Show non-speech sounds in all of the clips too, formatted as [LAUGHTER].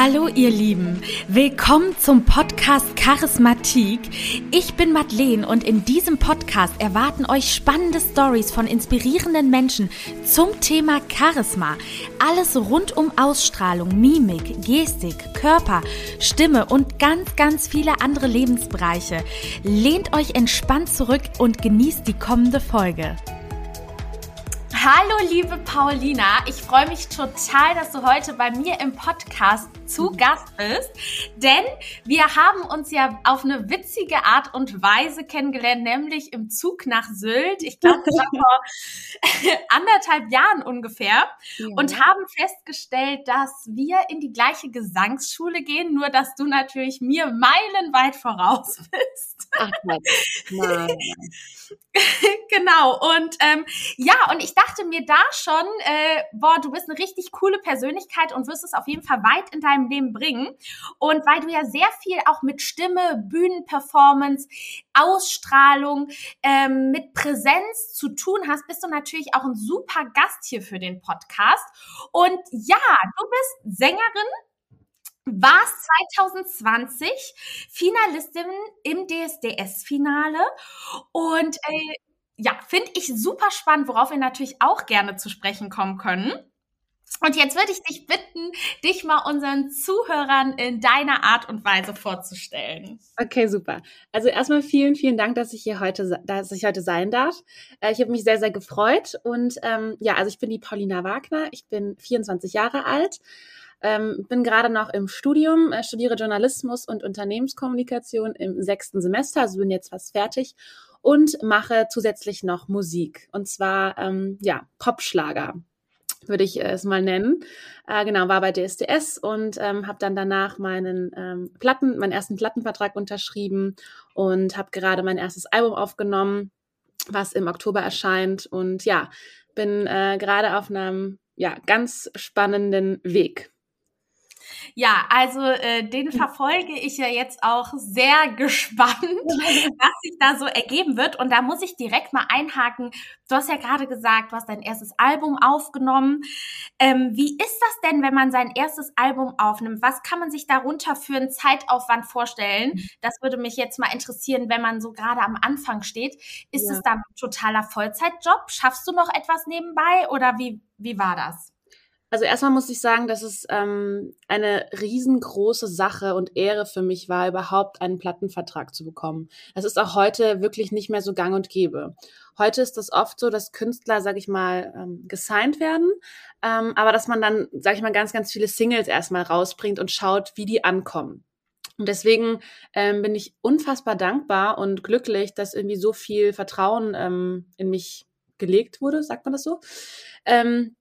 Hallo ihr Lieben, willkommen zum Podcast Charismatik. Ich bin Madeleine und in diesem Podcast erwarten euch spannende Stories von inspirierenden Menschen zum Thema Charisma. Alles rund um Ausstrahlung, Mimik, Gestik, Körper, Stimme und ganz, ganz viele andere Lebensbereiche. Lehnt euch entspannt zurück und genießt die kommende Folge. Hallo liebe Paulina, ich freue mich total, dass du heute bei mir im Podcast zu Gast bist, denn wir haben uns ja auf eine witzige Art und Weise kennengelernt, nämlich im Zug nach Sylt. Ich glaube, das war [LAUGHS] vor [LAUGHS] anderthalb Jahren ungefähr ja. und haben festgestellt, dass wir in die gleiche Gesangsschule gehen, nur dass du natürlich mir meilenweit voraus [LAUGHS] bist. Ach, nein. nein. [LAUGHS] genau. Und ähm, ja, und ich dachte mir da schon, äh, boah, du bist eine richtig coole Persönlichkeit und wirst es auf jeden Fall weit in deinem Leben bringen. Und weil du ja sehr viel auch mit Stimme, Bühnenperformance, Ausstrahlung, ähm, mit Präsenz zu tun hast, bist du natürlich auch ein super Gast hier für den Podcast. Und ja, du bist Sängerin, warst 2020 Finalistin im DSDS-Finale und äh, ja, finde ich super spannend, worauf wir natürlich auch gerne zu sprechen kommen können. Und jetzt würde ich dich bitten, dich mal unseren Zuhörern in deiner Art und Weise vorzustellen. Okay, super. Also erstmal vielen, vielen Dank, dass ich hier heute, dass ich heute sein darf. Äh, ich habe mich sehr, sehr gefreut. Und ähm, ja, also ich bin die Paulina Wagner. Ich bin 24 Jahre alt ähm, bin gerade noch im Studium, äh, studiere Journalismus und Unternehmenskommunikation im sechsten Semester, also bin jetzt fast fertig und mache zusätzlich noch Musik. Und zwar, ähm, ja, Popschlager würde ich es mal nennen. Äh, genau, war bei DSDS und ähm, habe dann danach meinen ähm, Platten, meinen ersten Plattenvertrag unterschrieben und habe gerade mein erstes Album aufgenommen, was im Oktober erscheint. Und ja, bin äh, gerade auf einem ja, ganz spannenden Weg. Ja, also äh, den verfolge ich ja jetzt auch sehr gespannt, [LAUGHS] was sich da so ergeben wird. Und da muss ich direkt mal einhaken. Du hast ja gerade gesagt, du hast dein erstes Album aufgenommen. Ähm, wie ist das denn, wenn man sein erstes Album aufnimmt? Was kann man sich darunter für einen Zeitaufwand vorstellen? Mhm. Das würde mich jetzt mal interessieren, wenn man so gerade am Anfang steht. Ist ja. es dann ein totaler Vollzeitjob? Schaffst du noch etwas nebenbei oder wie, wie war das? Also erstmal muss ich sagen, dass es ähm, eine riesengroße Sache und Ehre für mich war, überhaupt einen Plattenvertrag zu bekommen. Das ist auch heute wirklich nicht mehr so gang und gäbe. Heute ist das oft so, dass Künstler, sag ich mal, ähm, gesigned werden, ähm, aber dass man dann, sag ich mal, ganz, ganz viele Singles erstmal rausbringt und schaut, wie die ankommen. Und deswegen ähm, bin ich unfassbar dankbar und glücklich, dass irgendwie so viel Vertrauen ähm, in mich gelegt wurde, sagt man das so. Ähm,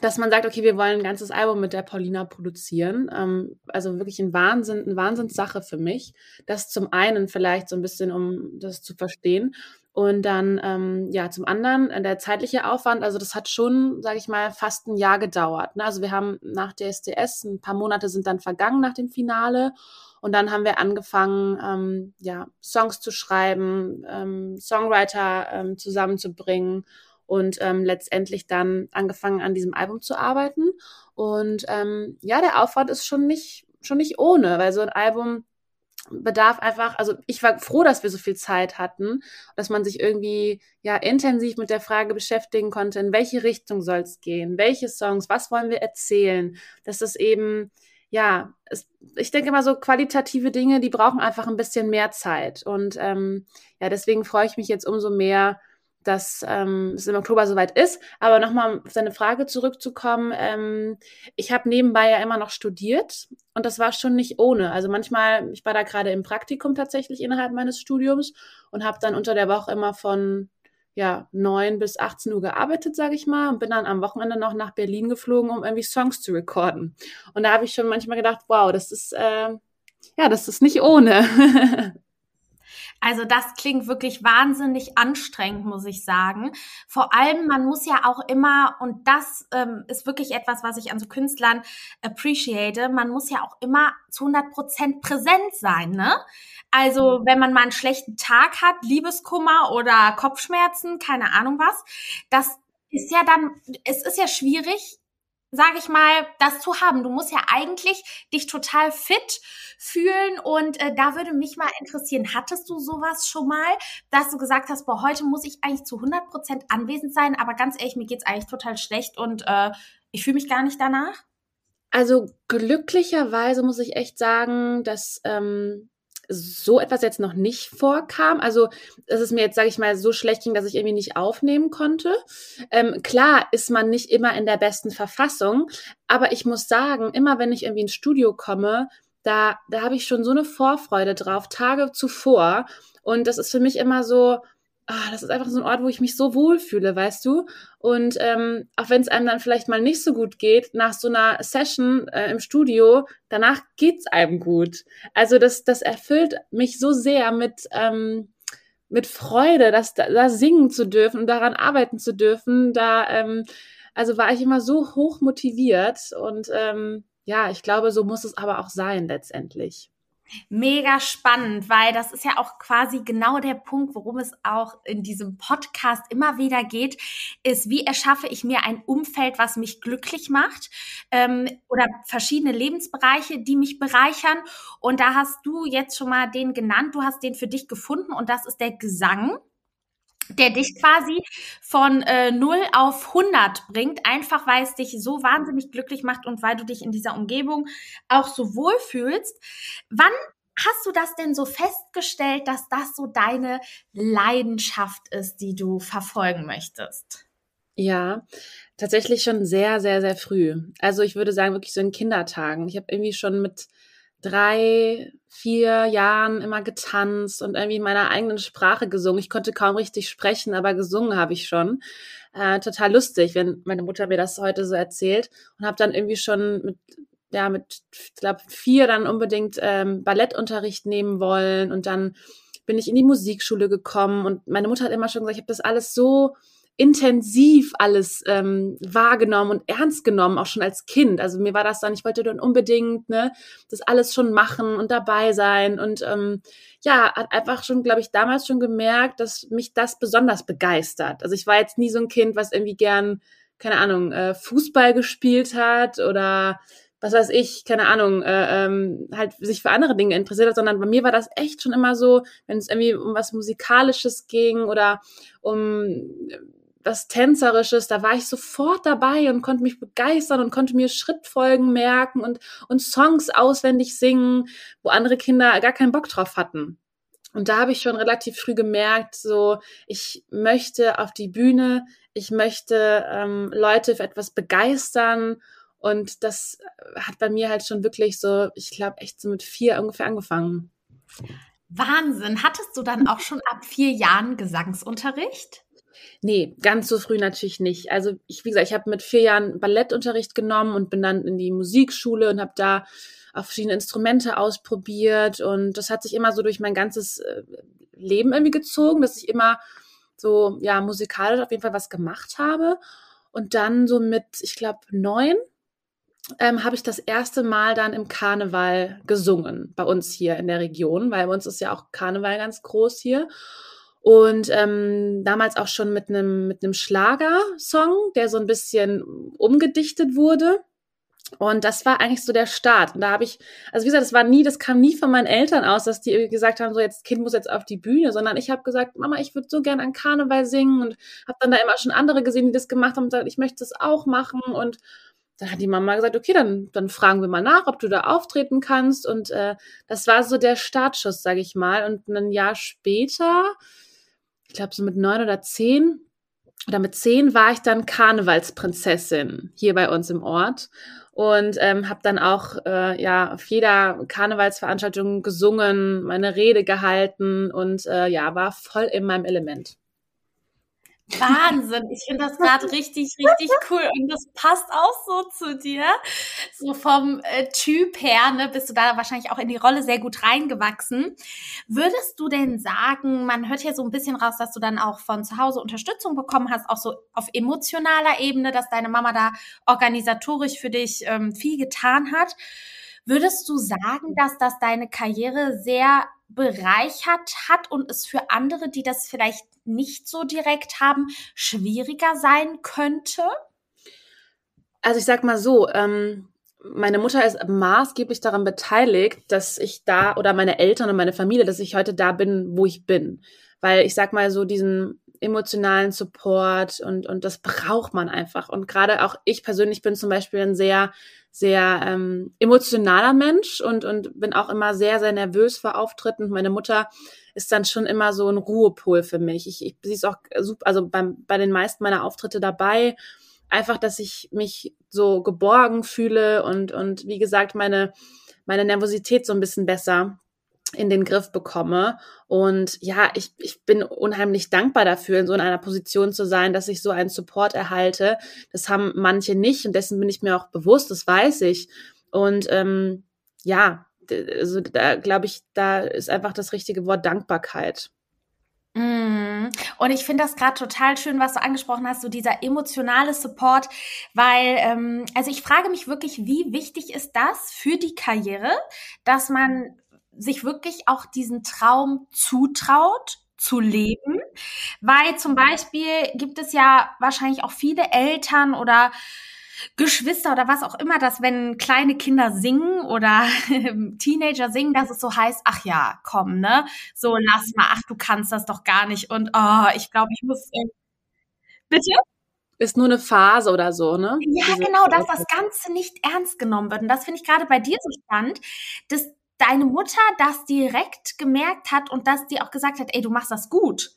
dass man sagt, okay, wir wollen ein ganzes Album mit der Paulina produzieren. Ähm, also wirklich ein Wahnsinn, eine Wahnsinnssache für mich. Das zum einen vielleicht so ein bisschen, um das zu verstehen. Und dann, ähm, ja, zum anderen äh, der zeitliche Aufwand, also das hat schon, sage ich mal, fast ein Jahr gedauert. Ne? Also wir haben nach der SDS, ein paar Monate sind dann vergangen nach dem Finale und dann haben wir angefangen, ähm, ja, Songs zu schreiben, ähm, Songwriter ähm, zusammenzubringen und ähm, letztendlich dann angefangen an diesem Album zu arbeiten. Und ähm, ja, der Aufwand ist schon nicht, schon nicht ohne, weil so ein Album bedarf einfach, also ich war froh, dass wir so viel Zeit hatten, dass man sich irgendwie ja intensiv mit der Frage beschäftigen konnte, in welche Richtung soll es gehen, welche Songs, was wollen wir erzählen, dass es eben ja, es, ich denke immer so qualitative Dinge, die brauchen einfach ein bisschen mehr Zeit und ähm, ja, deswegen freue ich mich jetzt umso mehr, dass ähm, es im Oktober soweit ist. Aber nochmal auf deine Frage zurückzukommen, ähm, ich habe nebenbei ja immer noch studiert und das war schon nicht ohne. Also manchmal, ich war da gerade im Praktikum tatsächlich innerhalb meines Studiums und habe dann unter der Woche immer von ja, 9 bis 18 Uhr gearbeitet, sage ich mal, und bin dann am Wochenende noch nach Berlin geflogen, um irgendwie Songs zu recorden. Und da habe ich schon manchmal gedacht, wow, das ist äh, ja, das ist nicht ohne. [LAUGHS] Also das klingt wirklich wahnsinnig anstrengend, muss ich sagen. Vor allem, man muss ja auch immer, und das ähm, ist wirklich etwas, was ich an so Künstlern appreciate, man muss ja auch immer zu 100 Prozent präsent sein, ne? Also wenn man mal einen schlechten Tag hat, Liebeskummer oder Kopfschmerzen, keine Ahnung was, das ist ja dann, es ist ja schwierig, sage ich mal, das zu haben. Du musst ja eigentlich dich total fit fühlen und äh, da würde mich mal interessieren, hattest du sowas schon mal, dass du gesagt hast, boah, heute muss ich eigentlich zu 100 Prozent anwesend sein, aber ganz ehrlich, mir geht's eigentlich total schlecht und äh, ich fühle mich gar nicht danach? Also glücklicherweise muss ich echt sagen, dass ähm, so etwas jetzt noch nicht vorkam. Also, dass es mir jetzt, sage ich mal, so schlecht ging, dass ich irgendwie nicht aufnehmen konnte. Ähm, klar ist man nicht immer in der besten Verfassung, aber ich muss sagen, immer wenn ich irgendwie ins Studio komme, da, da habe ich schon so eine Vorfreude drauf, Tage zuvor. Und das ist für mich immer so, ah, das ist einfach so ein Ort, wo ich mich so wohlfühle, weißt du? Und ähm, auch wenn es einem dann vielleicht mal nicht so gut geht, nach so einer Session äh, im Studio, danach geht's einem gut. Also das, das erfüllt mich so sehr mit, ähm, mit Freude, das, da, singen zu dürfen und daran arbeiten zu dürfen. Da, ähm, also war ich immer so hoch motiviert und ähm, ja, ich glaube, so muss es aber auch sein letztendlich. Mega spannend, weil das ist ja auch quasi genau der Punkt, worum es auch in diesem Podcast immer wieder geht, ist, wie erschaffe ich mir ein Umfeld, was mich glücklich macht ähm, oder verschiedene Lebensbereiche, die mich bereichern. Und da hast du jetzt schon mal den genannt, du hast den für dich gefunden und das ist der Gesang der dich quasi von äh, 0 auf 100 bringt, einfach weil es dich so wahnsinnig glücklich macht und weil du dich in dieser Umgebung auch so wohl fühlst. Wann hast du das denn so festgestellt, dass das so deine Leidenschaft ist, die du verfolgen möchtest? Ja, tatsächlich schon sehr, sehr, sehr früh. Also ich würde sagen, wirklich so in Kindertagen. Ich habe irgendwie schon mit drei, vier Jahren immer getanzt und irgendwie in meiner eigenen Sprache gesungen. Ich konnte kaum richtig sprechen, aber gesungen habe ich schon. Äh, total lustig, wenn meine Mutter mir das heute so erzählt und habe dann irgendwie schon mit ja mit ich glaube vier dann unbedingt ähm, Ballettunterricht nehmen wollen und dann bin ich in die Musikschule gekommen und meine Mutter hat immer schon gesagt, ich habe das alles so intensiv alles ähm, wahrgenommen und ernst genommen, auch schon als Kind. Also mir war das dann, ich wollte dann unbedingt ne, das alles schon machen und dabei sein und ähm, ja, hat einfach schon, glaube ich, damals schon gemerkt, dass mich das besonders begeistert. Also ich war jetzt nie so ein Kind, was irgendwie gern, keine Ahnung, äh, Fußball gespielt hat oder was weiß ich, keine Ahnung, äh, ähm, halt sich für andere Dinge interessiert hat, sondern bei mir war das echt schon immer so, wenn es irgendwie um was Musikalisches ging oder um was Tänzerisches, da war ich sofort dabei und konnte mich begeistern und konnte mir Schrittfolgen merken und, und Songs auswendig singen, wo andere Kinder gar keinen Bock drauf hatten. Und da habe ich schon relativ früh gemerkt, so, ich möchte auf die Bühne, ich möchte ähm, Leute für etwas begeistern. Und das hat bei mir halt schon wirklich so, ich glaube, echt so mit vier ungefähr angefangen. Wahnsinn. Hattest du dann auch schon ab vier Jahren Gesangsunterricht? Nee, ganz so früh natürlich nicht. Also ich, wie gesagt, ich habe mit vier Jahren Ballettunterricht genommen und bin dann in die Musikschule und habe da auch verschiedene Instrumente ausprobiert. Und das hat sich immer so durch mein ganzes äh, Leben irgendwie gezogen, dass ich immer so, ja, musikalisch auf jeden Fall was gemacht habe. Und dann so mit, ich glaube, neun ähm, habe ich das erste Mal dann im Karneval gesungen bei uns hier in der Region, weil bei uns ist ja auch Karneval ganz groß hier. Und ähm, damals auch schon mit einem mit einem Schlagersong, der so ein bisschen umgedichtet wurde. Und das war eigentlich so der Start. Und da habe ich, also wie gesagt, das war nie, das kam nie von meinen Eltern aus, dass die gesagt haben, so jetzt Kind muss jetzt auf die Bühne, sondern ich habe gesagt, Mama, ich würde so gern an Karneval singen und habe dann da immer schon andere gesehen, die das gemacht haben und gesagt, ich möchte das auch machen. Und dann hat die Mama gesagt, okay, dann, dann fragen wir mal nach, ob du da auftreten kannst. Und äh, das war so der Startschuss, sage ich mal. Und ein Jahr später ich glaube so mit neun oder zehn oder mit zehn war ich dann Karnevalsprinzessin hier bei uns im Ort und ähm, habe dann auch äh, ja auf jeder Karnevalsveranstaltung gesungen, meine Rede gehalten und äh, ja war voll in meinem Element. Wahnsinn. Ich finde das gerade richtig, richtig cool. Und das passt auch so zu dir. So vom äh, Typ her, ne, bist du da wahrscheinlich auch in die Rolle sehr gut reingewachsen. Würdest du denn sagen, man hört ja so ein bisschen raus, dass du dann auch von zu Hause Unterstützung bekommen hast, auch so auf emotionaler Ebene, dass deine Mama da organisatorisch für dich ähm, viel getan hat. Würdest du sagen, dass das deine Karriere sehr bereichert hat und es für andere, die das vielleicht nicht so direkt haben, schwieriger sein könnte? Also ich sag mal so, ähm, meine Mutter ist maßgeblich daran beteiligt, dass ich da oder meine Eltern und meine Familie, dass ich heute da bin, wo ich bin. Weil ich sag mal so diesen emotionalen Support und, und das braucht man einfach. Und gerade auch ich persönlich bin zum Beispiel ein sehr, sehr ähm, emotionaler Mensch und, und bin auch immer sehr, sehr nervös vor Auftritten. Meine Mutter ist dann schon immer so ein Ruhepol für mich. Ich, ich sie ist auch super, also beim, bei den meisten meiner Auftritte dabei. Einfach, dass ich mich so geborgen fühle und, und wie gesagt, meine, meine Nervosität so ein bisschen besser in den Griff bekomme. Und ja, ich, ich bin unheimlich dankbar dafür, in so einer Position zu sein, dass ich so einen Support erhalte. Das haben manche nicht und dessen bin ich mir auch bewusst, das weiß ich. Und ähm, ja, also da glaube ich, da ist einfach das richtige Wort Dankbarkeit. Mm. Und ich finde das gerade total schön, was du angesprochen hast, so dieser emotionale Support, weil, ähm, also ich frage mich wirklich, wie wichtig ist das für die Karriere, dass man sich wirklich auch diesen Traum zutraut zu leben, weil zum Beispiel gibt es ja wahrscheinlich auch viele Eltern oder Geschwister oder was auch immer, dass wenn kleine Kinder singen oder [LAUGHS] Teenager singen, dass es so heißt, ach ja, komm, ne? So lass mal, ach, du kannst das doch gar nicht und oh, ich glaube, ich muss äh, Bitte? Ist nur eine Phase oder so, ne? Ja, Diese genau, dass das Ganze nicht ernst genommen wird. Und das finde ich gerade bei dir so spannend, dass deine Mutter das direkt gemerkt hat und dass die auch gesagt hat, ey, du machst das gut.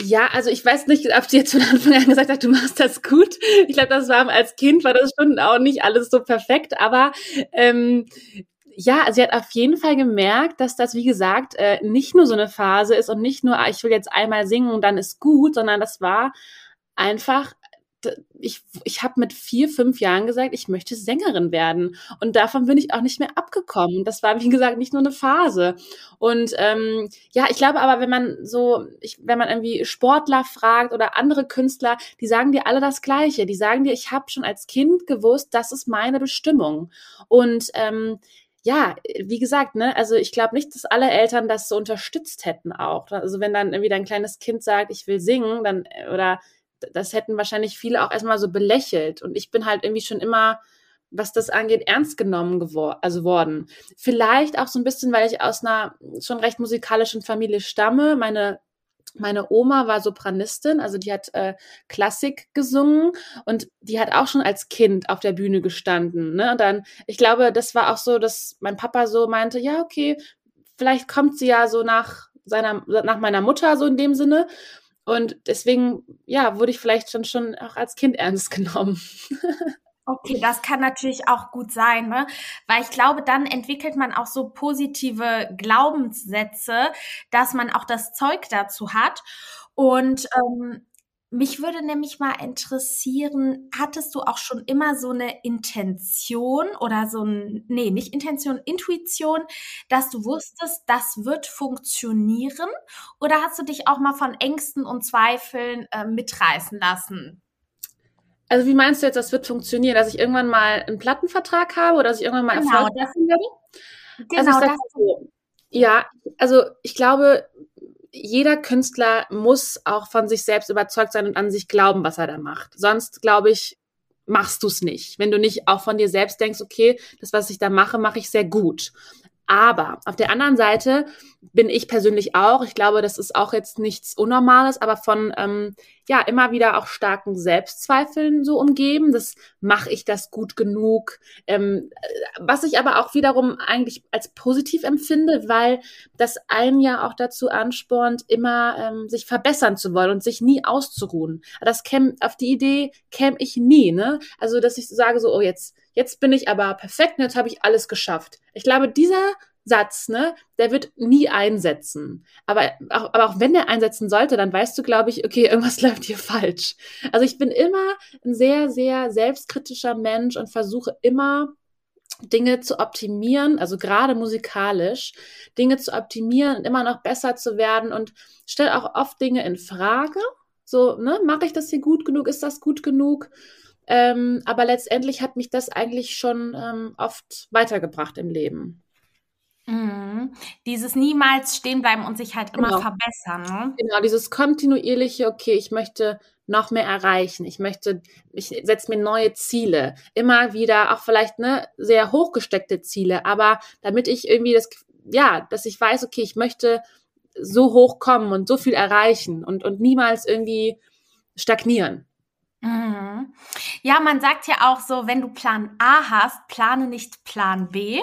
Ja, also ich weiß nicht, ob sie jetzt von Anfang an gesagt hat, du machst das gut. Ich glaube, das war als Kind war das schon auch nicht alles so perfekt, aber ähm, ja, sie hat auf jeden Fall gemerkt, dass das, wie gesagt, äh, nicht nur so eine Phase ist und nicht nur, ah, ich will jetzt einmal singen und dann ist gut, sondern das war einfach ich, ich habe mit vier, fünf Jahren gesagt, ich möchte Sängerin werden. Und davon bin ich auch nicht mehr abgekommen. Das war, wie gesagt, nicht nur eine Phase. Und ähm, ja, ich glaube aber, wenn man so, ich, wenn man irgendwie Sportler fragt oder andere Künstler, die sagen dir alle das Gleiche. Die sagen dir, ich habe schon als Kind gewusst, das ist meine Bestimmung. Und ähm, ja, wie gesagt, ne, also ich glaube nicht, dass alle Eltern das so unterstützt hätten auch. Also wenn dann irgendwie dein kleines Kind sagt, ich will singen, dann oder das hätten wahrscheinlich viele auch erstmal so belächelt. Und ich bin halt irgendwie schon immer, was das angeht, ernst genommen geworden, also worden. Vielleicht auch so ein bisschen, weil ich aus einer schon recht musikalischen Familie stamme. Meine meine Oma war Sopranistin, also die hat äh, Klassik gesungen und die hat auch schon als Kind auf der Bühne gestanden. Ne? Und dann, ich glaube, das war auch so, dass mein Papa so meinte, ja, okay, vielleicht kommt sie ja so nach seiner, nach meiner Mutter, so in dem Sinne. Und deswegen, ja, wurde ich vielleicht schon, schon auch als Kind ernst genommen. [LAUGHS] Okay, das kann natürlich auch gut sein, ne? Weil ich glaube, dann entwickelt man auch so positive Glaubenssätze, dass man auch das Zeug dazu hat. Und ähm, mich würde nämlich mal interessieren, hattest du auch schon immer so eine Intention oder so ein, nee, nicht Intention, Intuition, dass du wusstest, das wird funktionieren? Oder hast du dich auch mal von Ängsten und Zweifeln äh, mitreißen lassen? Also wie meinst du jetzt, das wird funktionieren, dass ich irgendwann mal einen Plattenvertrag habe oder dass ich irgendwann mal genau, Erfolg das, werde? Genau, also das. So, ja, also ich glaube, jeder Künstler muss auch von sich selbst überzeugt sein und an sich glauben, was er da macht. Sonst, glaube ich, machst du es nicht. Wenn du nicht auch von dir selbst denkst, okay, das, was ich da mache, mache ich sehr gut. Aber auf der anderen Seite bin ich persönlich auch, ich glaube, das ist auch jetzt nichts Unnormales, aber von ähm, ja immer wieder auch starken Selbstzweifeln so umgeben. Das mache ich das gut genug. Ähm, was ich aber auch wiederum eigentlich als positiv empfinde, weil das einen ja auch dazu anspornt, immer ähm, sich verbessern zu wollen und sich nie auszuruhen. Das käm, auf die Idee käme ich nie, ne? Also, dass ich sage so, oh jetzt jetzt bin ich aber perfekt jetzt habe ich alles geschafft. Ich glaube, dieser Satz, ne, der wird nie einsetzen. Aber auch, aber auch wenn der einsetzen sollte, dann weißt du, glaube ich, okay, [LAUGHS] irgendwas läuft hier falsch. Also ich bin immer ein sehr, sehr selbstkritischer Mensch und versuche immer Dinge zu optimieren, also gerade musikalisch, Dinge zu optimieren und immer noch besser zu werden und stelle auch oft Dinge in Frage. So, ne, mache ich das hier gut genug? Ist das gut genug? Ähm, aber letztendlich hat mich das eigentlich schon ähm, oft weitergebracht im Leben. Mhm. Dieses niemals stehen bleiben und sich halt immer genau. verbessern. Ne? Genau, dieses kontinuierliche, okay, ich möchte noch mehr erreichen. Ich möchte, ich setze mir neue Ziele. Immer wieder auch vielleicht ne, sehr hochgesteckte Ziele, aber damit ich irgendwie das, ja, dass ich weiß, okay, ich möchte so hoch kommen und so viel erreichen und, und niemals irgendwie stagnieren. Mhm. Ja, man sagt ja auch so, wenn du Plan A hast, plane nicht Plan B.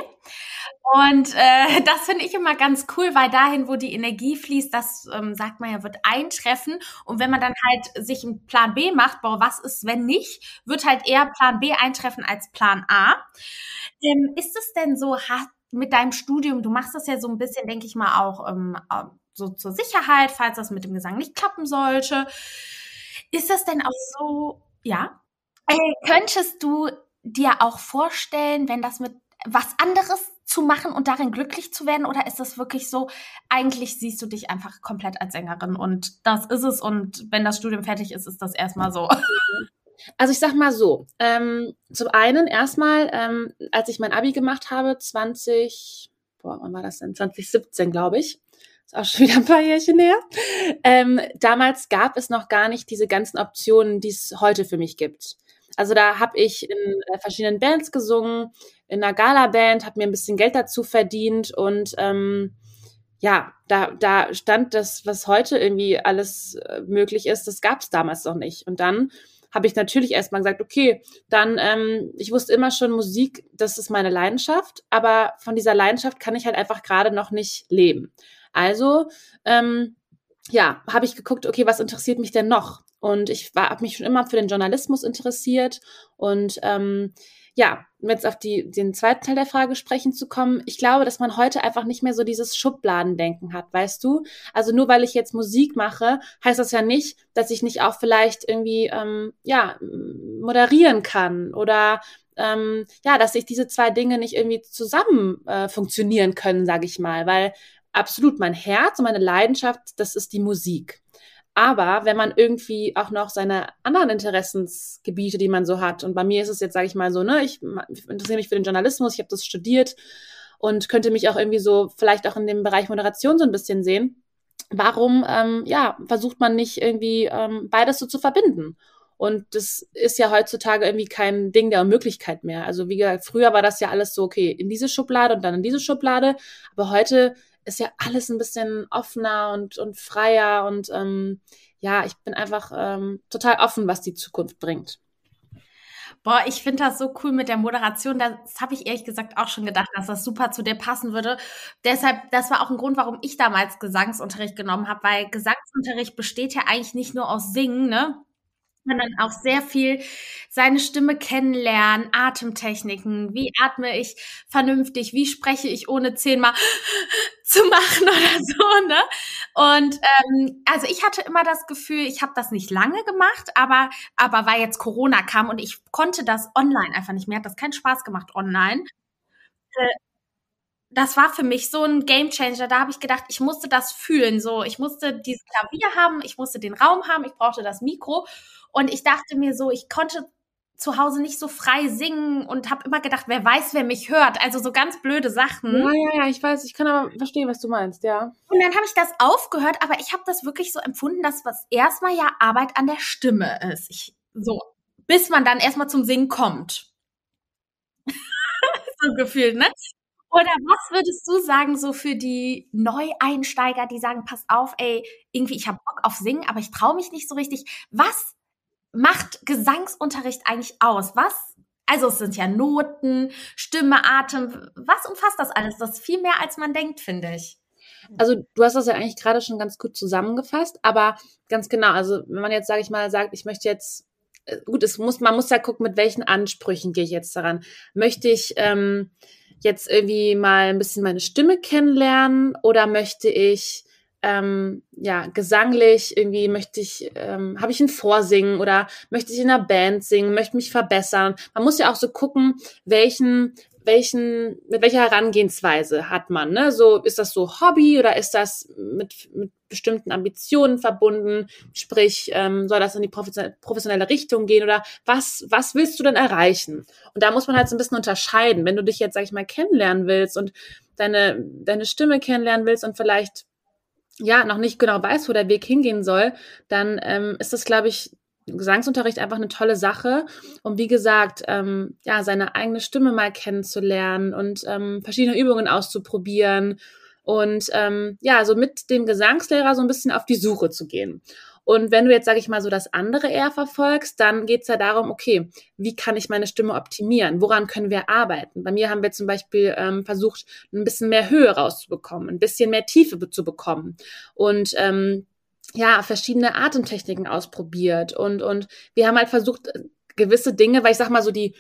Und äh, [LAUGHS] das finde ich immer ganz cool, weil dahin, wo die Energie fließt, das ähm, sagt man ja, wird eintreffen. Und wenn man dann halt sich einen Plan B macht, boah, was ist, wenn nicht, wird halt eher Plan B eintreffen als Plan A. Ähm, ist es denn so, hat, mit deinem Studium, du machst das ja so ein bisschen, denke ich mal, auch ähm, so zur Sicherheit, falls das mit dem Gesang nicht klappen sollte. Ist das denn auch so, ja? Äh, könntest du dir auch vorstellen, wenn das mit was anderes zu machen und darin glücklich zu werden? Oder ist das wirklich so, eigentlich siehst du dich einfach komplett als Sängerin und das ist es und wenn das Studium fertig ist, ist das erstmal so. [LAUGHS] Also ich sag mal so, ähm, zum einen erstmal, ähm, als ich mein Abi gemacht habe, 20, boah, wann war das denn? 2017, glaube ich, ist auch schon [LAUGHS] wieder ein paar Jährchen her. Ähm, damals gab es noch gar nicht diese ganzen Optionen, die es heute für mich gibt. Also da habe ich in äh, verschiedenen Bands gesungen, in einer Gala-Band, habe mir ein bisschen Geld dazu verdient und ähm, ja, da, da stand das, was heute irgendwie alles äh, möglich ist, das gab es damals noch nicht. Und dann habe ich natürlich erstmal gesagt, okay, dann, ähm, ich wusste immer schon, Musik, das ist meine Leidenschaft, aber von dieser Leidenschaft kann ich halt einfach gerade noch nicht leben. Also, ähm, ja, habe ich geguckt, okay, was interessiert mich denn noch? Und ich habe mich schon immer für den Journalismus interessiert und ähm, ja, um jetzt auf die, den zweiten Teil der Frage sprechen zu kommen, ich glaube, dass man heute einfach nicht mehr so dieses Schubladendenken hat, weißt du? Also nur weil ich jetzt Musik mache, heißt das ja nicht, dass ich nicht auch vielleicht irgendwie, ähm, ja, moderieren kann oder ähm, ja, dass sich diese zwei Dinge nicht irgendwie zusammen äh, funktionieren können, sage ich mal, weil absolut mein Herz und meine Leidenschaft, das ist die Musik. Aber wenn man irgendwie auch noch seine anderen Interessensgebiete, die man so hat, und bei mir ist es jetzt, sage ich mal so, ne, ich interessiere mich für den Journalismus, ich habe das studiert und könnte mich auch irgendwie so vielleicht auch in dem Bereich Moderation so ein bisschen sehen. Warum, ähm, ja, versucht man nicht irgendwie ähm, beides so zu verbinden? Und das ist ja heutzutage irgendwie kein Ding der Unmöglichkeit mehr. Also wie gesagt, früher war das ja alles so, okay, in diese Schublade und dann in diese Schublade. Aber heute ist ja alles ein bisschen offener und, und freier und ähm, ja, ich bin einfach ähm, total offen, was die Zukunft bringt. Boah, ich finde das so cool mit der Moderation. Das habe ich ehrlich gesagt auch schon gedacht, dass das super zu dir passen würde. Deshalb, das war auch ein Grund, warum ich damals Gesangsunterricht genommen habe, weil Gesangsunterricht besteht ja eigentlich nicht nur aus Singen, ne? sondern auch sehr viel seine Stimme kennenlernen, Atemtechniken, wie atme ich vernünftig, wie spreche ich ohne zehnmal zu machen [LAUGHS] oder so, ne? Und ähm, also ich hatte immer das Gefühl, ich habe das nicht lange gemacht, aber aber weil jetzt Corona kam und ich konnte das online einfach nicht mehr, hat das keinen Spaß gemacht online. Äh, das war für mich so ein Gamechanger. Da habe ich gedacht, ich musste das fühlen. So, ich musste dieses Klavier haben, ich musste den Raum haben, ich brauchte das Mikro. Und ich dachte mir so, ich konnte zu Hause nicht so frei singen und habe immer gedacht, wer weiß, wer mich hört. Also so ganz blöde Sachen. Ja, ja, ja, ich weiß, ich kann aber verstehen, was du meinst, ja. Und dann habe ich das aufgehört, aber ich habe das wirklich so empfunden, dass was erstmal ja Arbeit an der Stimme ist. Ich, so, bis man dann erstmal zum Singen kommt. [LAUGHS] so gefühlt, ne? Oder was würdest du sagen, so für die Neueinsteiger, die sagen, pass auf, ey, irgendwie, ich habe Bock auf Singen, aber ich traue mich nicht so richtig. Was macht Gesangsunterricht eigentlich aus? Was? Also es sind ja Noten, Stimme, Atem. Was umfasst das alles? Das ist viel mehr, als man denkt, finde ich. Also du hast das ja eigentlich gerade schon ganz gut zusammengefasst, aber ganz genau, also wenn man jetzt, sage ich mal, sagt, ich möchte jetzt, äh, gut, es muss, man muss ja gucken, mit welchen Ansprüchen gehe ich jetzt daran. Möchte ich ähm, jetzt irgendwie mal ein bisschen meine Stimme kennenlernen oder möchte ich ähm, ja, gesanglich, irgendwie möchte ich, ähm, habe ich ein Vorsingen oder möchte ich in einer Band singen, möchte mich verbessern. Man muss ja auch so gucken, welchen, welchen, mit welcher Herangehensweise hat man, ne? So, ist das so Hobby oder ist das mit, mit bestimmten Ambitionen verbunden? Sprich, ähm, soll das in die professionelle Richtung gehen oder was, was willst du denn erreichen? Und da muss man halt so ein bisschen unterscheiden. Wenn du dich jetzt, sag ich mal, kennenlernen willst und deine, deine Stimme kennenlernen willst und vielleicht ja noch nicht genau weiß, wo der Weg hingehen soll, dann ähm, ist das, glaube ich, Gesangsunterricht einfach eine tolle Sache, um wie gesagt, ähm, ja, seine eigene Stimme mal kennenzulernen und ähm, verschiedene Übungen auszuprobieren und ähm, ja, so mit dem Gesangslehrer so ein bisschen auf die Suche zu gehen. Und wenn du jetzt, sage ich mal, so das andere eher verfolgst, dann geht es ja darum, okay, wie kann ich meine Stimme optimieren? Woran können wir arbeiten? Bei mir haben wir zum Beispiel ähm, versucht, ein bisschen mehr Höhe rauszubekommen, ein bisschen mehr Tiefe zu bekommen. Und ähm, ja, verschiedene Atemtechniken ausprobiert und, und wir haben halt versucht, äh, gewisse Dinge, weil ich sag mal so, die,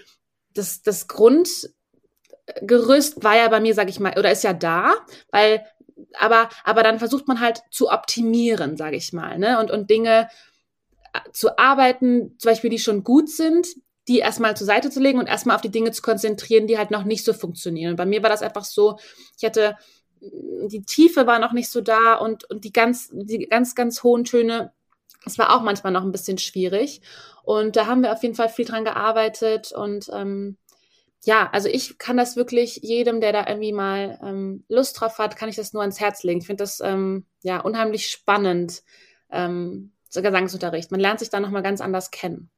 das, das Grundgerüst war ja bei mir, sag ich mal, oder ist ja da, weil, aber, aber dann versucht man halt zu optimieren, sag ich mal, ne, und, und Dinge äh, zu arbeiten, zum Beispiel, die schon gut sind, die erstmal zur Seite zu legen und erstmal auf die Dinge zu konzentrieren, die halt noch nicht so funktionieren. Und bei mir war das einfach so, ich hatte die Tiefe war noch nicht so da und, und die ganz, die ganz, ganz hohen Töne, das war auch manchmal noch ein bisschen schwierig. Und da haben wir auf jeden Fall viel dran gearbeitet und ähm, ja, also ich kann das wirklich jedem, der da irgendwie mal ähm, Lust drauf hat, kann ich das nur ans Herz legen. Ich finde das ähm, ja unheimlich spannend, ähm, so Gesangsunterricht. Man lernt sich da nochmal ganz anders kennen.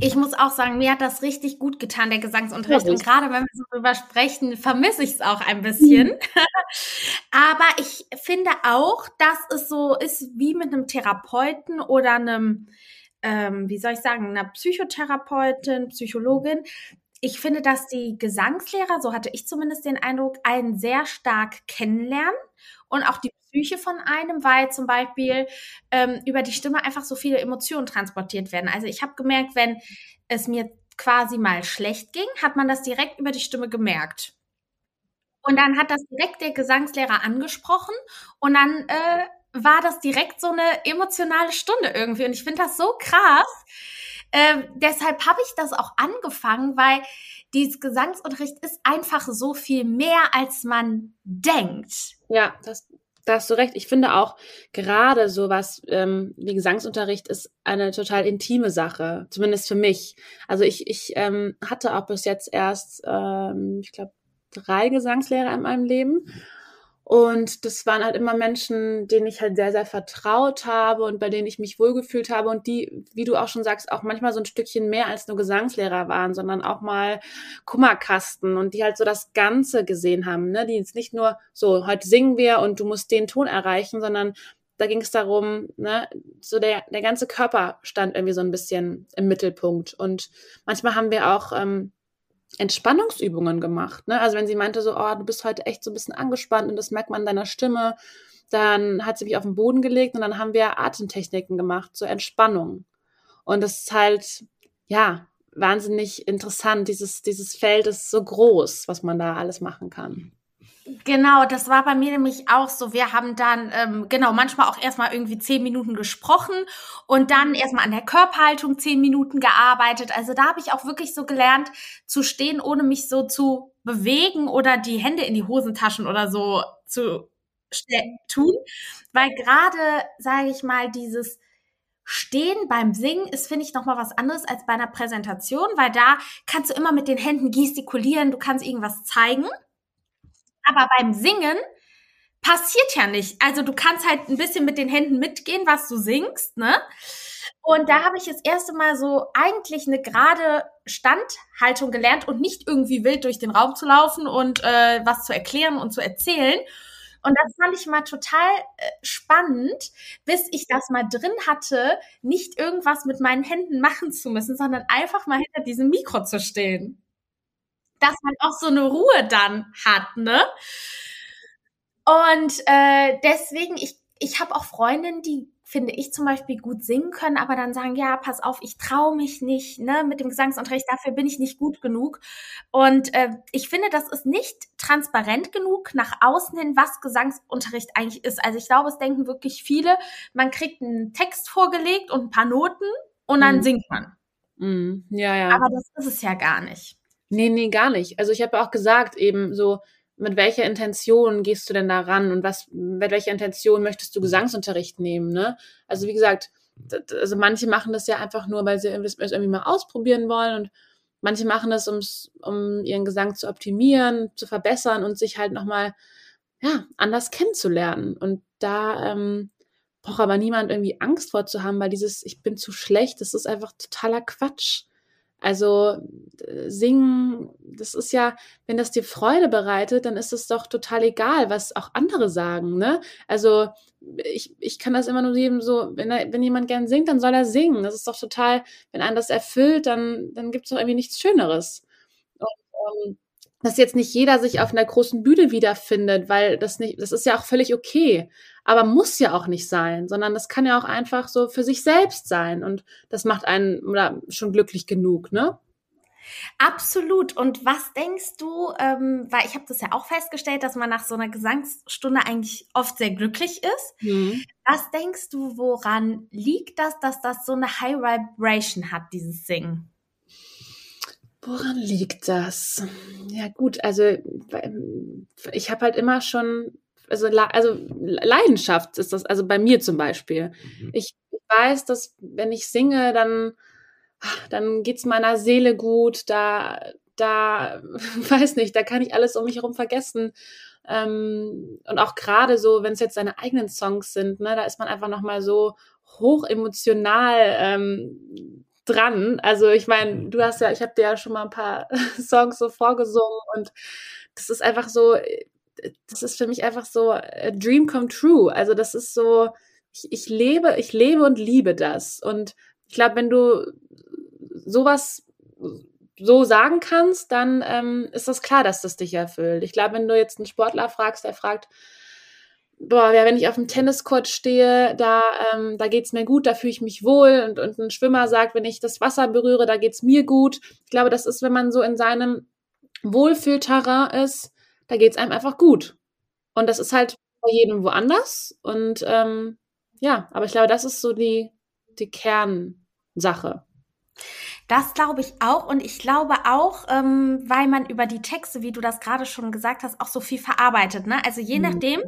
Ich muss auch sagen, mir hat das richtig gut getan, der Gesangsunterricht. Ja, und gerade wenn wir so drüber sprechen, vermisse ich es auch ein bisschen. Mhm. [LAUGHS] Aber ich finde auch, dass es so ist wie mit einem Therapeuten oder einem, ähm, wie soll ich sagen, einer Psychotherapeutin, Psychologin. Ich finde, dass die Gesangslehrer, so hatte ich zumindest den Eindruck, einen sehr stark kennenlernen und auch die Psyche von einem, weil zum Beispiel ähm, über die Stimme einfach so viele Emotionen transportiert werden. Also ich habe gemerkt, wenn es mir quasi mal schlecht ging, hat man das direkt über die Stimme gemerkt. Und dann hat das direkt der Gesangslehrer angesprochen und dann äh, war das direkt so eine emotionale Stunde irgendwie. Und ich finde das so krass. Äh, deshalb habe ich das auch angefangen, weil dieses Gesangsunterricht ist einfach so viel mehr, als man denkt. Ja, das, da hast du recht. Ich finde auch gerade sowas ähm, wie Gesangsunterricht ist eine total intime Sache, zumindest für mich. Also ich, ich ähm, hatte auch bis jetzt erst, ähm, ich glaube, drei Gesangslehrer in meinem Leben. Und das waren halt immer Menschen, denen ich halt sehr, sehr vertraut habe und bei denen ich mich wohlgefühlt habe und die, wie du auch schon sagst, auch manchmal so ein Stückchen mehr als nur Gesangslehrer waren, sondern auch mal Kummerkasten und die halt so das Ganze gesehen haben, ne? Die jetzt nicht nur so, heute singen wir und du musst den Ton erreichen, sondern da ging es darum, ne, so der, der ganze Körper stand irgendwie so ein bisschen im Mittelpunkt. Und manchmal haben wir auch ähm, Entspannungsübungen gemacht. Ne? Also wenn sie meinte so, oh, du bist heute echt so ein bisschen angespannt und das merkt man an deiner Stimme, dann hat sie mich auf den Boden gelegt und dann haben wir Atemtechniken gemacht zur Entspannung. Und das ist halt, ja, wahnsinnig interessant. Dieses, dieses Feld ist so groß, was man da alles machen kann. Genau, das war bei mir nämlich auch so. Wir haben dann, ähm, genau, manchmal auch erstmal irgendwie zehn Minuten gesprochen und dann erstmal an der Körperhaltung zehn Minuten gearbeitet. Also da habe ich auch wirklich so gelernt zu stehen, ohne mich so zu bewegen oder die Hände in die Hosentaschen oder so zu tun. Weil gerade, sage ich mal, dieses Stehen beim Singen ist, finde ich, nochmal was anderes als bei einer Präsentation, weil da kannst du immer mit den Händen gestikulieren, du kannst irgendwas zeigen. Aber beim Singen passiert ja nicht. Also du kannst halt ein bisschen mit den Händen mitgehen, was du singst, ne? Und da habe ich das erste Mal so eigentlich eine gerade Standhaltung gelernt und nicht irgendwie wild durch den Raum zu laufen und äh, was zu erklären und zu erzählen. Und das fand ich mal total äh, spannend, bis ich das mal drin hatte, nicht irgendwas mit meinen Händen machen zu müssen, sondern einfach mal hinter diesem Mikro zu stehen dass man auch so eine Ruhe dann hat, ne? Und äh, deswegen, ich, ich habe auch Freundinnen, die finde ich zum Beispiel gut singen können, aber dann sagen, ja, pass auf, ich traue mich nicht, ne, mit dem Gesangsunterricht, dafür bin ich nicht gut genug. Und äh, ich finde, das ist nicht transparent genug nach außen hin, was Gesangsunterricht eigentlich ist. Also ich glaube, es denken wirklich viele, man kriegt einen Text vorgelegt und ein paar Noten und dann mhm. singt man. Mhm. Ja, ja. Aber das ist es ja gar nicht. Nee, nee, gar nicht. Also ich habe auch gesagt, eben so, mit welcher Intention gehst du denn da ran und was, mit welcher Intention möchtest du Gesangsunterricht nehmen, ne? Also wie gesagt, also manche machen das ja einfach nur, weil sie es irgendwie mal ausprobieren wollen und manche machen das, um ihren Gesang zu optimieren, zu verbessern und sich halt nochmal, ja, anders kennenzulernen. Und da, ähm, braucht aber niemand irgendwie Angst vor zu haben, weil dieses Ich bin zu schlecht, das ist einfach totaler Quatsch. Also singen, das ist ja, wenn das dir Freude bereitet, dann ist es doch total egal, was auch andere sagen, ne? Also ich, ich kann das immer nur jedem so, wenn, er, wenn jemand gern singt, dann soll er singen. Das ist doch total, wenn einen das erfüllt, dann, dann gibt es doch irgendwie nichts Schöneres. Und, ähm, dass jetzt nicht jeder sich auf einer großen Bühne wiederfindet, weil das nicht, das ist ja auch völlig okay. Aber muss ja auch nicht sein, sondern das kann ja auch einfach so für sich selbst sein. Und das macht einen oder schon glücklich genug, ne? Absolut. Und was denkst du, ähm, weil ich habe das ja auch festgestellt, dass man nach so einer Gesangsstunde eigentlich oft sehr glücklich ist. Mhm. Was denkst du, woran liegt das, dass das so eine High Vibration hat, dieses Singen? Woran liegt das? Ja gut, also ich habe halt immer schon, also, also Leidenschaft ist das, also bei mir zum Beispiel. Mhm. Ich weiß, dass wenn ich singe, dann, dann geht's meiner Seele gut, da, da, [LAUGHS] weiß nicht, da kann ich alles um mich herum vergessen. Ähm, und auch gerade so, wenn es jetzt seine eigenen Songs sind, ne, da ist man einfach nochmal so hoch emotional ähm, dran. Also ich meine, mhm. du hast ja, ich habe dir ja schon mal ein paar [LAUGHS] Songs so vorgesungen und das ist einfach so, das ist für mich einfach so a dream come true. Also das ist so, ich, ich lebe, ich lebe und liebe das. Und ich glaube, wenn du sowas so sagen kannst, dann ähm, ist das klar, dass das dich erfüllt. Ich glaube, wenn du jetzt einen Sportler fragst, der fragt, boah, ja, wenn ich auf dem Tenniscourt stehe, da, ähm, da geht's mir gut, da fühle ich mich wohl. Und, und ein Schwimmer sagt, wenn ich das Wasser berühre, da geht's mir gut. Ich glaube, das ist, wenn man so in seinem Wohlfühlterrain ist, da geht's einem einfach gut. Und das ist halt bei jedem woanders. Und ähm, ja, aber ich glaube, das ist so die, die Kernsache. Das glaube ich auch. Und ich glaube auch, ähm, weil man über die Texte, wie du das gerade schon gesagt hast, auch so viel verarbeitet. Ne? Also je mhm. nachdem,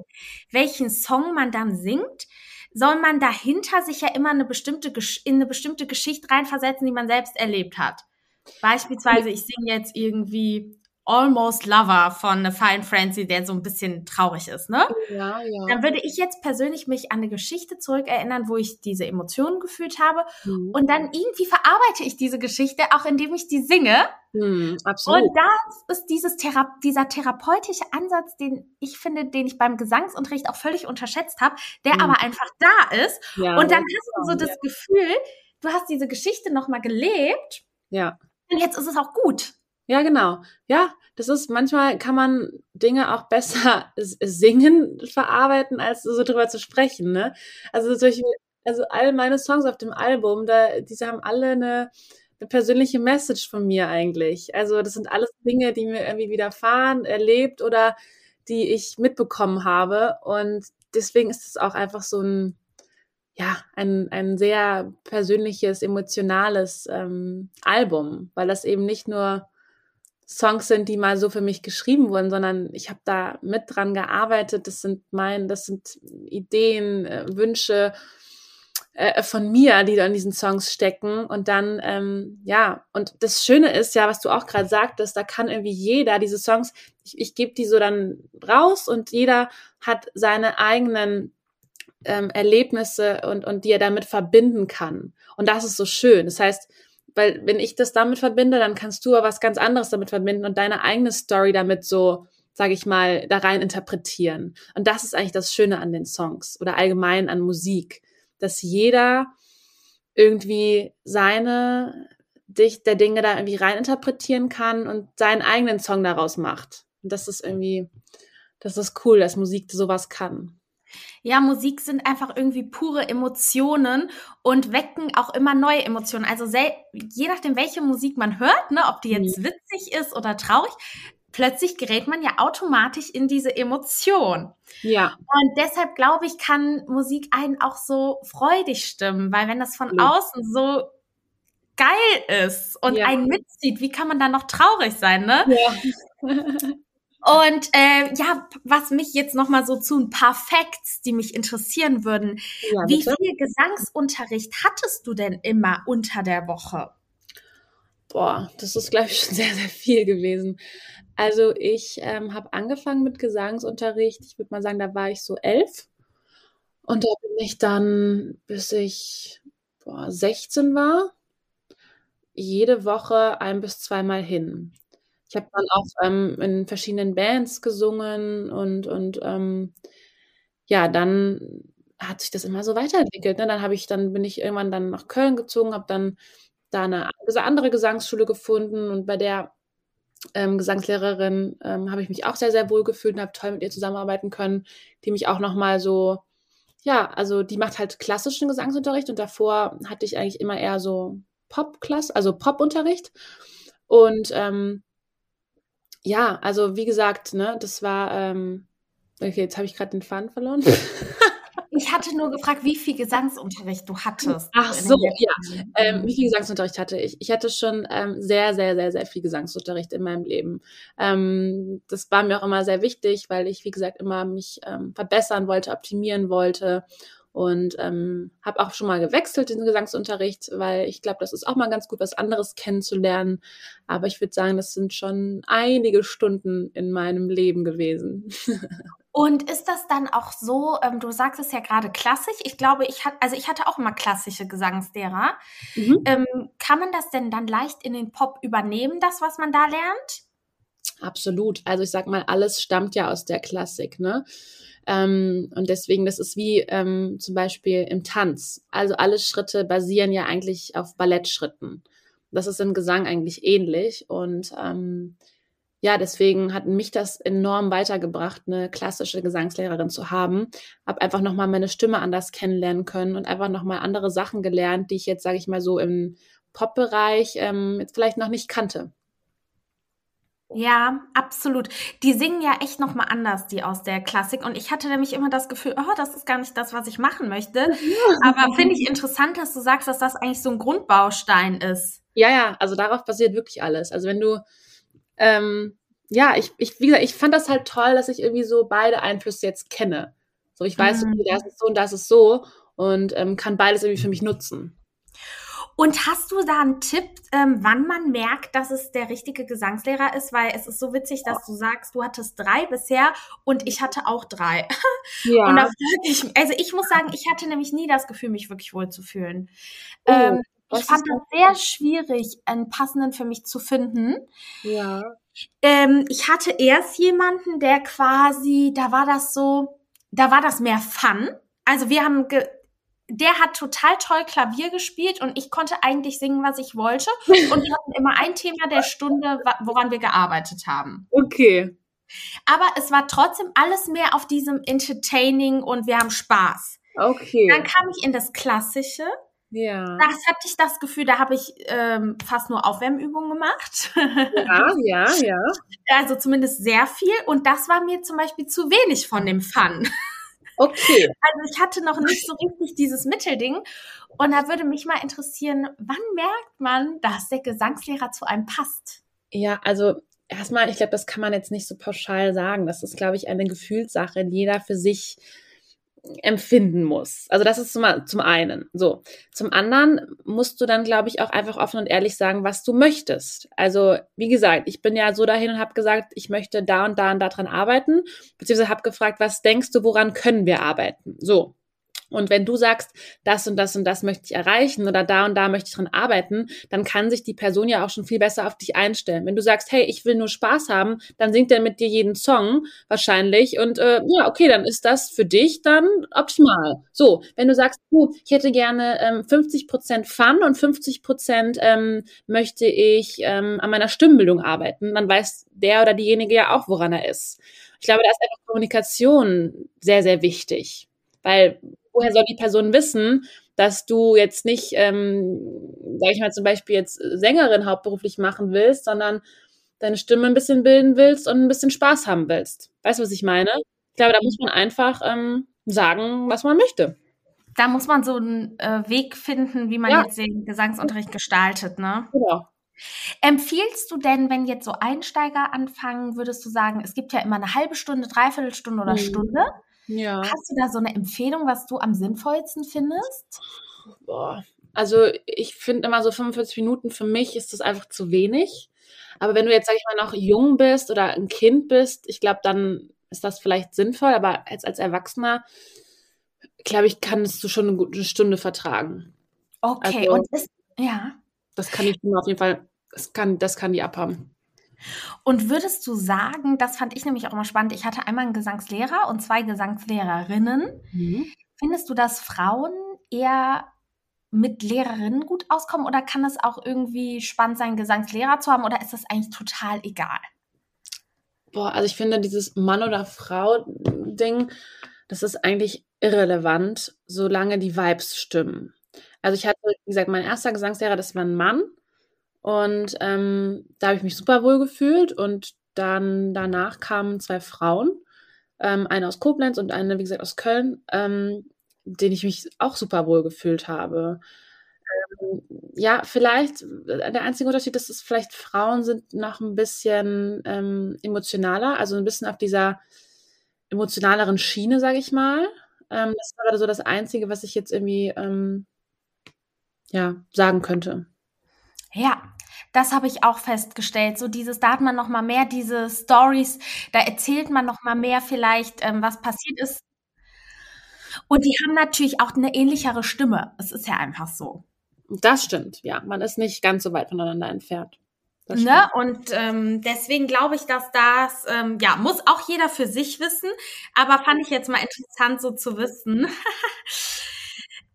welchen Song man dann singt, soll man dahinter sich ja immer eine bestimmte, in eine bestimmte Geschichte reinversetzen, die man selbst erlebt hat. Beispielsweise, ich singe jetzt irgendwie Almost Lover von Fine Frenzy, der so ein bisschen traurig ist, ne? Ja, ja. Dann würde ich jetzt persönlich mich an eine Geschichte zurückerinnern, wo ich diese Emotionen gefühlt habe. Mhm. Und dann irgendwie verarbeite ich diese Geschichte, auch indem ich die singe. Mhm, absolut. Und das ist dieses Thera dieser therapeutische Ansatz, den ich finde, den ich beim Gesangsunterricht auch völlig unterschätzt habe, der mhm. aber einfach da ist. Ja, und dann hast du so das Gefühl, du hast diese Geschichte nochmal gelebt. Ja. Und jetzt ist es auch gut. Ja, genau. Ja, das ist, manchmal kann man Dinge auch besser [LAUGHS] singen, verarbeiten, als so drüber zu sprechen, ne? Also solche, also all meine Songs auf dem Album, da, diese haben alle eine, eine persönliche Message von mir eigentlich. Also das sind alles Dinge, die mir irgendwie widerfahren, erlebt oder die ich mitbekommen habe. Und deswegen ist es auch einfach so ein, ja, ein, ein sehr persönliches, emotionales ähm, Album, weil das eben nicht nur Songs sind, die mal so für mich geschrieben wurden, sondern ich habe da mit dran gearbeitet. Das sind mein, das sind Ideen, äh, Wünsche äh, von mir, die da in diesen Songs stecken. Und dann, ähm, ja, und das Schöne ist ja, was du auch gerade sagtest, da kann irgendwie jeder diese Songs, ich, ich gebe die so dann raus und jeder hat seine eigenen ähm, Erlebnisse und, und die er damit verbinden kann. Und das ist so schön. Das heißt, weil wenn ich das damit verbinde, dann kannst du aber was ganz anderes damit verbinden und deine eigene Story damit so, sage ich mal, da rein interpretieren. Und das ist eigentlich das Schöne an den Songs oder allgemein an Musik, dass jeder irgendwie seine Dicht der Dinge da irgendwie rein interpretieren kann und seinen eigenen Song daraus macht. Und das ist irgendwie, das ist cool, dass Musik sowas kann. Ja, Musik sind einfach irgendwie pure Emotionen und wecken auch immer neue Emotionen. Also je nachdem, welche Musik man hört, ne, ob die jetzt mhm. witzig ist oder traurig, plötzlich gerät man ja automatisch in diese Emotion. Ja. Und deshalb glaube ich, kann Musik einen auch so freudig stimmen, weil wenn das von ja. außen so geil ist und ja. einen mitzieht, wie kann man dann noch traurig sein, ne? Ja. [LAUGHS] Und äh, ja, was mich jetzt noch mal so zu ein paar Facts, die mich interessieren würden. Ja, Wie viel Gesangsunterricht hattest du denn immer unter der Woche? Boah, das ist, glaube ich, schon sehr, sehr viel gewesen. Also ich ähm, habe angefangen mit Gesangsunterricht. Ich würde mal sagen, da war ich so elf. Und da bin ich dann, bis ich boah, 16 war, jede Woche ein bis zweimal hin. Ich habe dann auch ähm, in verschiedenen Bands gesungen und, und ähm, ja, dann hat sich das immer so weiterentwickelt. Ne? Dann habe ich, dann bin ich irgendwann dann nach Köln gezogen, habe dann da eine andere Gesangsschule gefunden und bei der ähm, Gesangslehrerin ähm, habe ich mich auch sehr, sehr wohl gefühlt und habe toll mit ihr zusammenarbeiten können, die mich auch nochmal so, ja, also die macht halt klassischen Gesangsunterricht und davor hatte ich eigentlich immer eher so Pop-Klasse, also Pop-Unterricht. Und ähm, ja, also wie gesagt, ne, das war, ähm, okay, jetzt habe ich gerade den Faden verloren. [LAUGHS] Ich hatte nur gefragt, wie viel Gesangsunterricht du hattest. Ach so, ja. Ähm, wie viel Gesangsunterricht hatte ich? Ich hatte schon ähm, sehr, sehr, sehr, sehr viel Gesangsunterricht in meinem Leben. Ähm, das war mir auch immer sehr wichtig, weil ich, wie gesagt, immer mich ähm, verbessern wollte, optimieren wollte und ähm, habe auch schon mal gewechselt den Gesangsunterricht, weil ich glaube, das ist auch mal ganz gut, was anderes kennenzulernen. Aber ich würde sagen, das sind schon einige Stunden in meinem Leben gewesen. [LAUGHS] Und ist das dann auch so, ähm, du sagst es ja gerade klassisch, ich glaube, ich hatte, also ich hatte auch immer klassische Gesangslehrer. Mhm. Ähm, kann man das denn dann leicht in den Pop übernehmen, das, was man da lernt? Absolut. Also ich sag mal, alles stammt ja aus der Klassik, ne? Ähm, und deswegen, das ist wie ähm, zum Beispiel im Tanz. Also alle Schritte basieren ja eigentlich auf Ballettschritten. Das ist im Gesang eigentlich ähnlich. Und ähm, ja, deswegen hat mich das enorm weitergebracht, eine klassische Gesangslehrerin zu haben. Hab einfach nochmal meine Stimme anders kennenlernen können und einfach nochmal andere Sachen gelernt, die ich jetzt, sage ich mal so, im Pop-Bereich ähm, jetzt vielleicht noch nicht kannte. Ja, absolut. Die singen ja echt nochmal anders, die aus der Klassik. Und ich hatte nämlich immer das Gefühl, oh, das ist gar nicht das, was ich machen möchte. [LAUGHS] Aber finde ich interessant, dass du sagst, dass das eigentlich so ein Grundbaustein ist. Ja, ja, also darauf basiert wirklich alles. Also wenn du ähm, ja, ich, ich, wie gesagt, ich fand das halt toll, dass ich irgendwie so beide Einflüsse jetzt kenne. So, ich weiß, mhm. okay, das ist so und das ist so und ähm, kann beides irgendwie für mich nutzen. Und hast du da einen Tipp, ähm, wann man merkt, dass es der richtige Gesangslehrer ist? Weil es ist so witzig, dass du sagst, du hattest drei bisher und ich hatte auch drei. [LAUGHS] Ja. Und da frage ich, also ich muss sagen, ich hatte nämlich nie das Gefühl, mich wirklich wohl zu fühlen. Oh. Ähm, ich fand es sehr schwierig, einen passenden für mich zu finden. Ja. Ähm, ich hatte erst jemanden, der quasi, da war das so, da war das mehr Fun. Also wir haben, der hat total toll Klavier gespielt und ich konnte eigentlich singen, was ich wollte. [LAUGHS] Und wir hatten immer ein Thema der Stunde, woran wir gearbeitet haben. Okay. Aber es war trotzdem alles mehr auf diesem Entertaining und wir haben Spaß. Okay. Dann kam ich in das Klassische. Ja. Das hatte ich das Gefühl, da habe ich ähm, fast nur Aufwärmübungen gemacht. Ja, ja, ja. [LAUGHS] Also zumindest sehr viel. Und das war mir zum Beispiel zu wenig von dem Fun. Okay. Also ich hatte noch nicht so richtig dieses Mittelding. Und da würde mich mal interessieren, wann merkt man, dass der Gesangslehrer zu einem passt? Ja, also erstmal, ich glaube, das kann man jetzt nicht so pauschal sagen. Das ist, glaube ich, eine Gefühlssache, jeder für sich empfinden muss. Also das ist zum, zum einen. So. Zum anderen musst du dann, glaube ich, auch einfach offen und ehrlich sagen, was du möchtest. Also, wie gesagt, ich bin ja so dahin und habe gesagt, ich möchte da und da und da dran arbeiten, beziehungsweise habe gefragt, was denkst du, woran können wir arbeiten? So. Und wenn du sagst, das und das und das möchte ich erreichen oder da und da möchte ich dran arbeiten, dann kann sich die Person ja auch schon viel besser auf dich einstellen. Wenn du sagst, hey, ich will nur Spaß haben, dann singt er mit dir jeden Song wahrscheinlich und äh, ja, okay, dann ist das für dich dann optimal. So, wenn du sagst, du, ich hätte gerne ähm, 50 Prozent Fun und 50 Prozent ähm, möchte ich ähm, an meiner Stimmbildung arbeiten, dann weiß der oder diejenige ja auch, woran er ist. Ich glaube, da ist einfach Kommunikation sehr, sehr wichtig. Weil woher soll die Person wissen, dass du jetzt nicht, ähm, sag ich mal zum Beispiel jetzt Sängerin hauptberuflich machen willst, sondern deine Stimme ein bisschen bilden willst und ein bisschen Spaß haben willst. Weißt du, was ich meine? Ich glaube, da muss man einfach ähm, sagen, was man möchte. Da muss man so einen äh, Weg finden, wie man ja. jetzt den Gesangsunterricht gestaltet, ne? Genau. Empfiehlst du denn, wenn jetzt so Einsteiger anfangen, würdest du sagen, es gibt ja immer eine halbe Stunde, dreiviertel Stunde oder mhm. Stunde? Ja. Hast du da so eine Empfehlung, was du am sinnvollsten findest? Boah. Also ich finde immer so 45 Minuten für mich ist das einfach zu wenig. Aber wenn du jetzt, sag ich mal, noch jung bist oder ein Kind bist, ich glaube, dann ist das vielleicht sinnvoll. Aber als, als Erwachsener glaube ich, kannst du schon eine gute Stunde vertragen. Okay, also, und ist, ja. Das kann die Stimme auf jeden Fall, das kann, das kann die abhaben. Und würdest du sagen, das fand ich nämlich auch immer spannend, ich hatte einmal einen Gesangslehrer und zwei Gesangslehrerinnen. Mhm. Findest du, dass Frauen eher mit Lehrerinnen gut auskommen oder kann es auch irgendwie spannend sein, Gesangslehrer zu haben oder ist das eigentlich total egal? Boah, also ich finde dieses Mann- oder Frau-Ding, das ist eigentlich irrelevant, solange die Vibes stimmen. Also ich hatte, wie gesagt, mein erster Gesangslehrer, das war ein Mann und ähm, da habe ich mich super wohl gefühlt und dann danach kamen zwei Frauen, ähm, eine aus Koblenz und eine, wie gesagt, aus Köln. Ähm, den ich mich auch super wohl gefühlt habe. Ähm, ja, vielleicht, äh, der einzige Unterschied ist, dass vielleicht Frauen sind noch ein bisschen ähm, emotionaler, also ein bisschen auf dieser emotionaleren Schiene, sage ich mal. Ähm, das war so das Einzige, was ich jetzt irgendwie ähm, ja, sagen könnte. Ja, das habe ich auch festgestellt. So dieses, da hat man noch mal mehr diese Stories, da erzählt man noch mal mehr vielleicht, ähm, was passiert ist und die haben natürlich auch eine ähnlichere Stimme. Es ist ja einfach so. Das stimmt, ja. Man ist nicht ganz so weit voneinander entfernt. Ne? Und ähm, deswegen glaube ich, dass das, ähm, ja, muss auch jeder für sich wissen. Aber fand ich jetzt mal interessant, so zu wissen. [LAUGHS]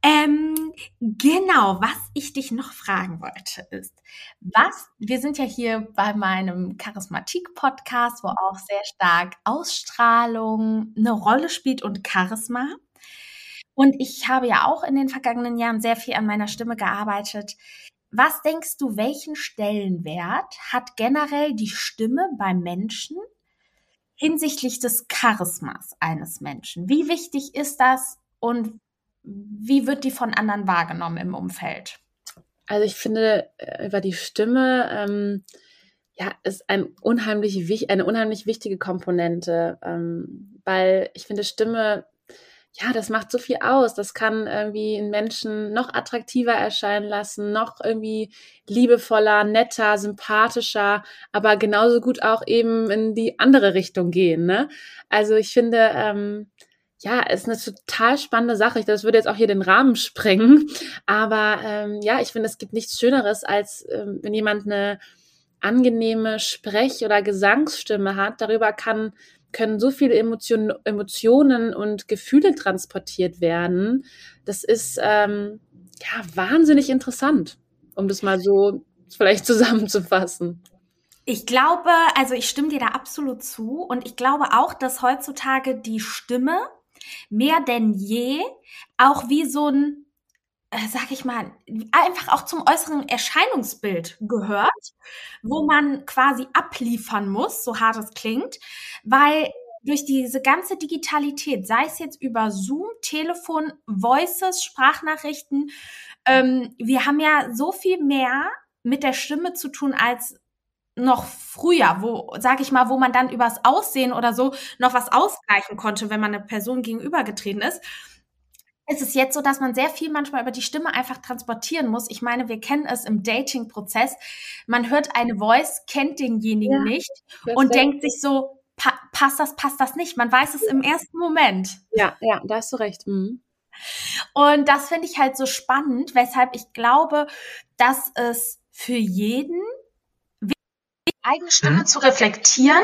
ähm, genau, was ich dich noch fragen wollte, ist, was, wir sind ja hier bei meinem Charismatik-Podcast, wo auch sehr stark Ausstrahlung eine Rolle spielt und Charisma. Und ich habe ja auch in den vergangenen Jahren sehr viel an meiner Stimme gearbeitet. Was denkst du, welchen Stellenwert hat generell die Stimme beim Menschen hinsichtlich des Charismas eines Menschen? Wie wichtig ist das und wie wird die von anderen wahrgenommen im Umfeld? Also ich finde, äh, über die Stimme ähm, ja, ist ein unheimlich, eine unheimlich wichtige Komponente, ähm, weil ich finde, Stimme ja, das macht so viel aus. Das kann irgendwie einen Menschen noch attraktiver erscheinen lassen, noch irgendwie liebevoller, netter, sympathischer, aber genauso gut auch eben in die andere Richtung gehen. Ne? Also ich finde, ähm, ja, ist eine total spannende Sache. Das würde jetzt auch hier den Rahmen [LAUGHS] sprengen. Aber ähm, ja, ich finde, es gibt nichts Schöneres, als ähm, wenn jemand eine angenehme Sprech- oder Gesangsstimme hat. Darüber kann können so viele Emotionen, Emotionen und Gefühle transportiert werden. Das ist ähm, ja wahnsinnig interessant, um das mal so vielleicht zusammenzufassen. Ich glaube, also ich stimme dir da absolut zu und ich glaube auch, dass heutzutage die Stimme mehr denn je auch wie so ein äh, sag ich mal, einfach auch zum äußeren Erscheinungsbild gehört, wo man quasi abliefern muss, so hart es klingt, weil durch diese ganze Digitalität, sei es jetzt über Zoom, Telefon, Voices, Sprachnachrichten, ähm, wir haben ja so viel mehr mit der Stimme zu tun als noch früher, wo, sag ich mal, wo man dann übers Aussehen oder so noch was ausgleichen konnte, wenn man eine Person gegenübergetreten ist ist es jetzt so, dass man sehr viel manchmal über die Stimme einfach transportieren muss. Ich meine, wir kennen es im Dating-Prozess. Man hört eine Voice, kennt denjenigen ja, nicht und denkt sich so, pa passt das, passt das nicht. Man weiß es im ersten Moment. Ja, ja, da hast du recht. Mhm. Und das finde ich halt so spannend, weshalb ich glaube, dass es für jeden eigene Stimme mhm. zu reflektieren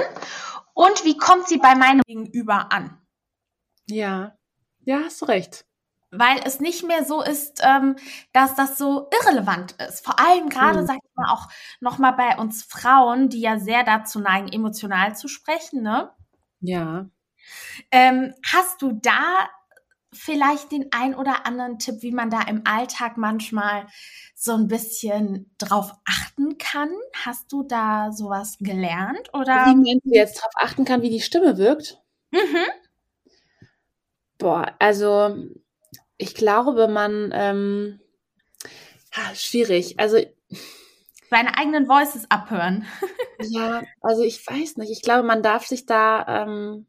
und wie kommt sie bei meinem Gegenüber an. Ja, ja, hast du recht weil es nicht mehr so ist, ähm, dass das so irrelevant ist. Vor allem gerade, mhm. sag ich mal, auch nochmal bei uns Frauen, die ja sehr dazu neigen, emotional zu sprechen, ne? Ja. Ähm, hast du da vielleicht den ein oder anderen Tipp, wie man da im Alltag manchmal so ein bisschen drauf achten kann? Hast du da sowas gelernt oder? Wie man jetzt drauf achten kann, wie die Stimme wirkt? Mhm. Boah, also ich glaube, man, ähm, ha, schwierig. Also seine eigenen Voices abhören. ja, also ich weiß nicht. Ich glaube, man darf sich da ähm,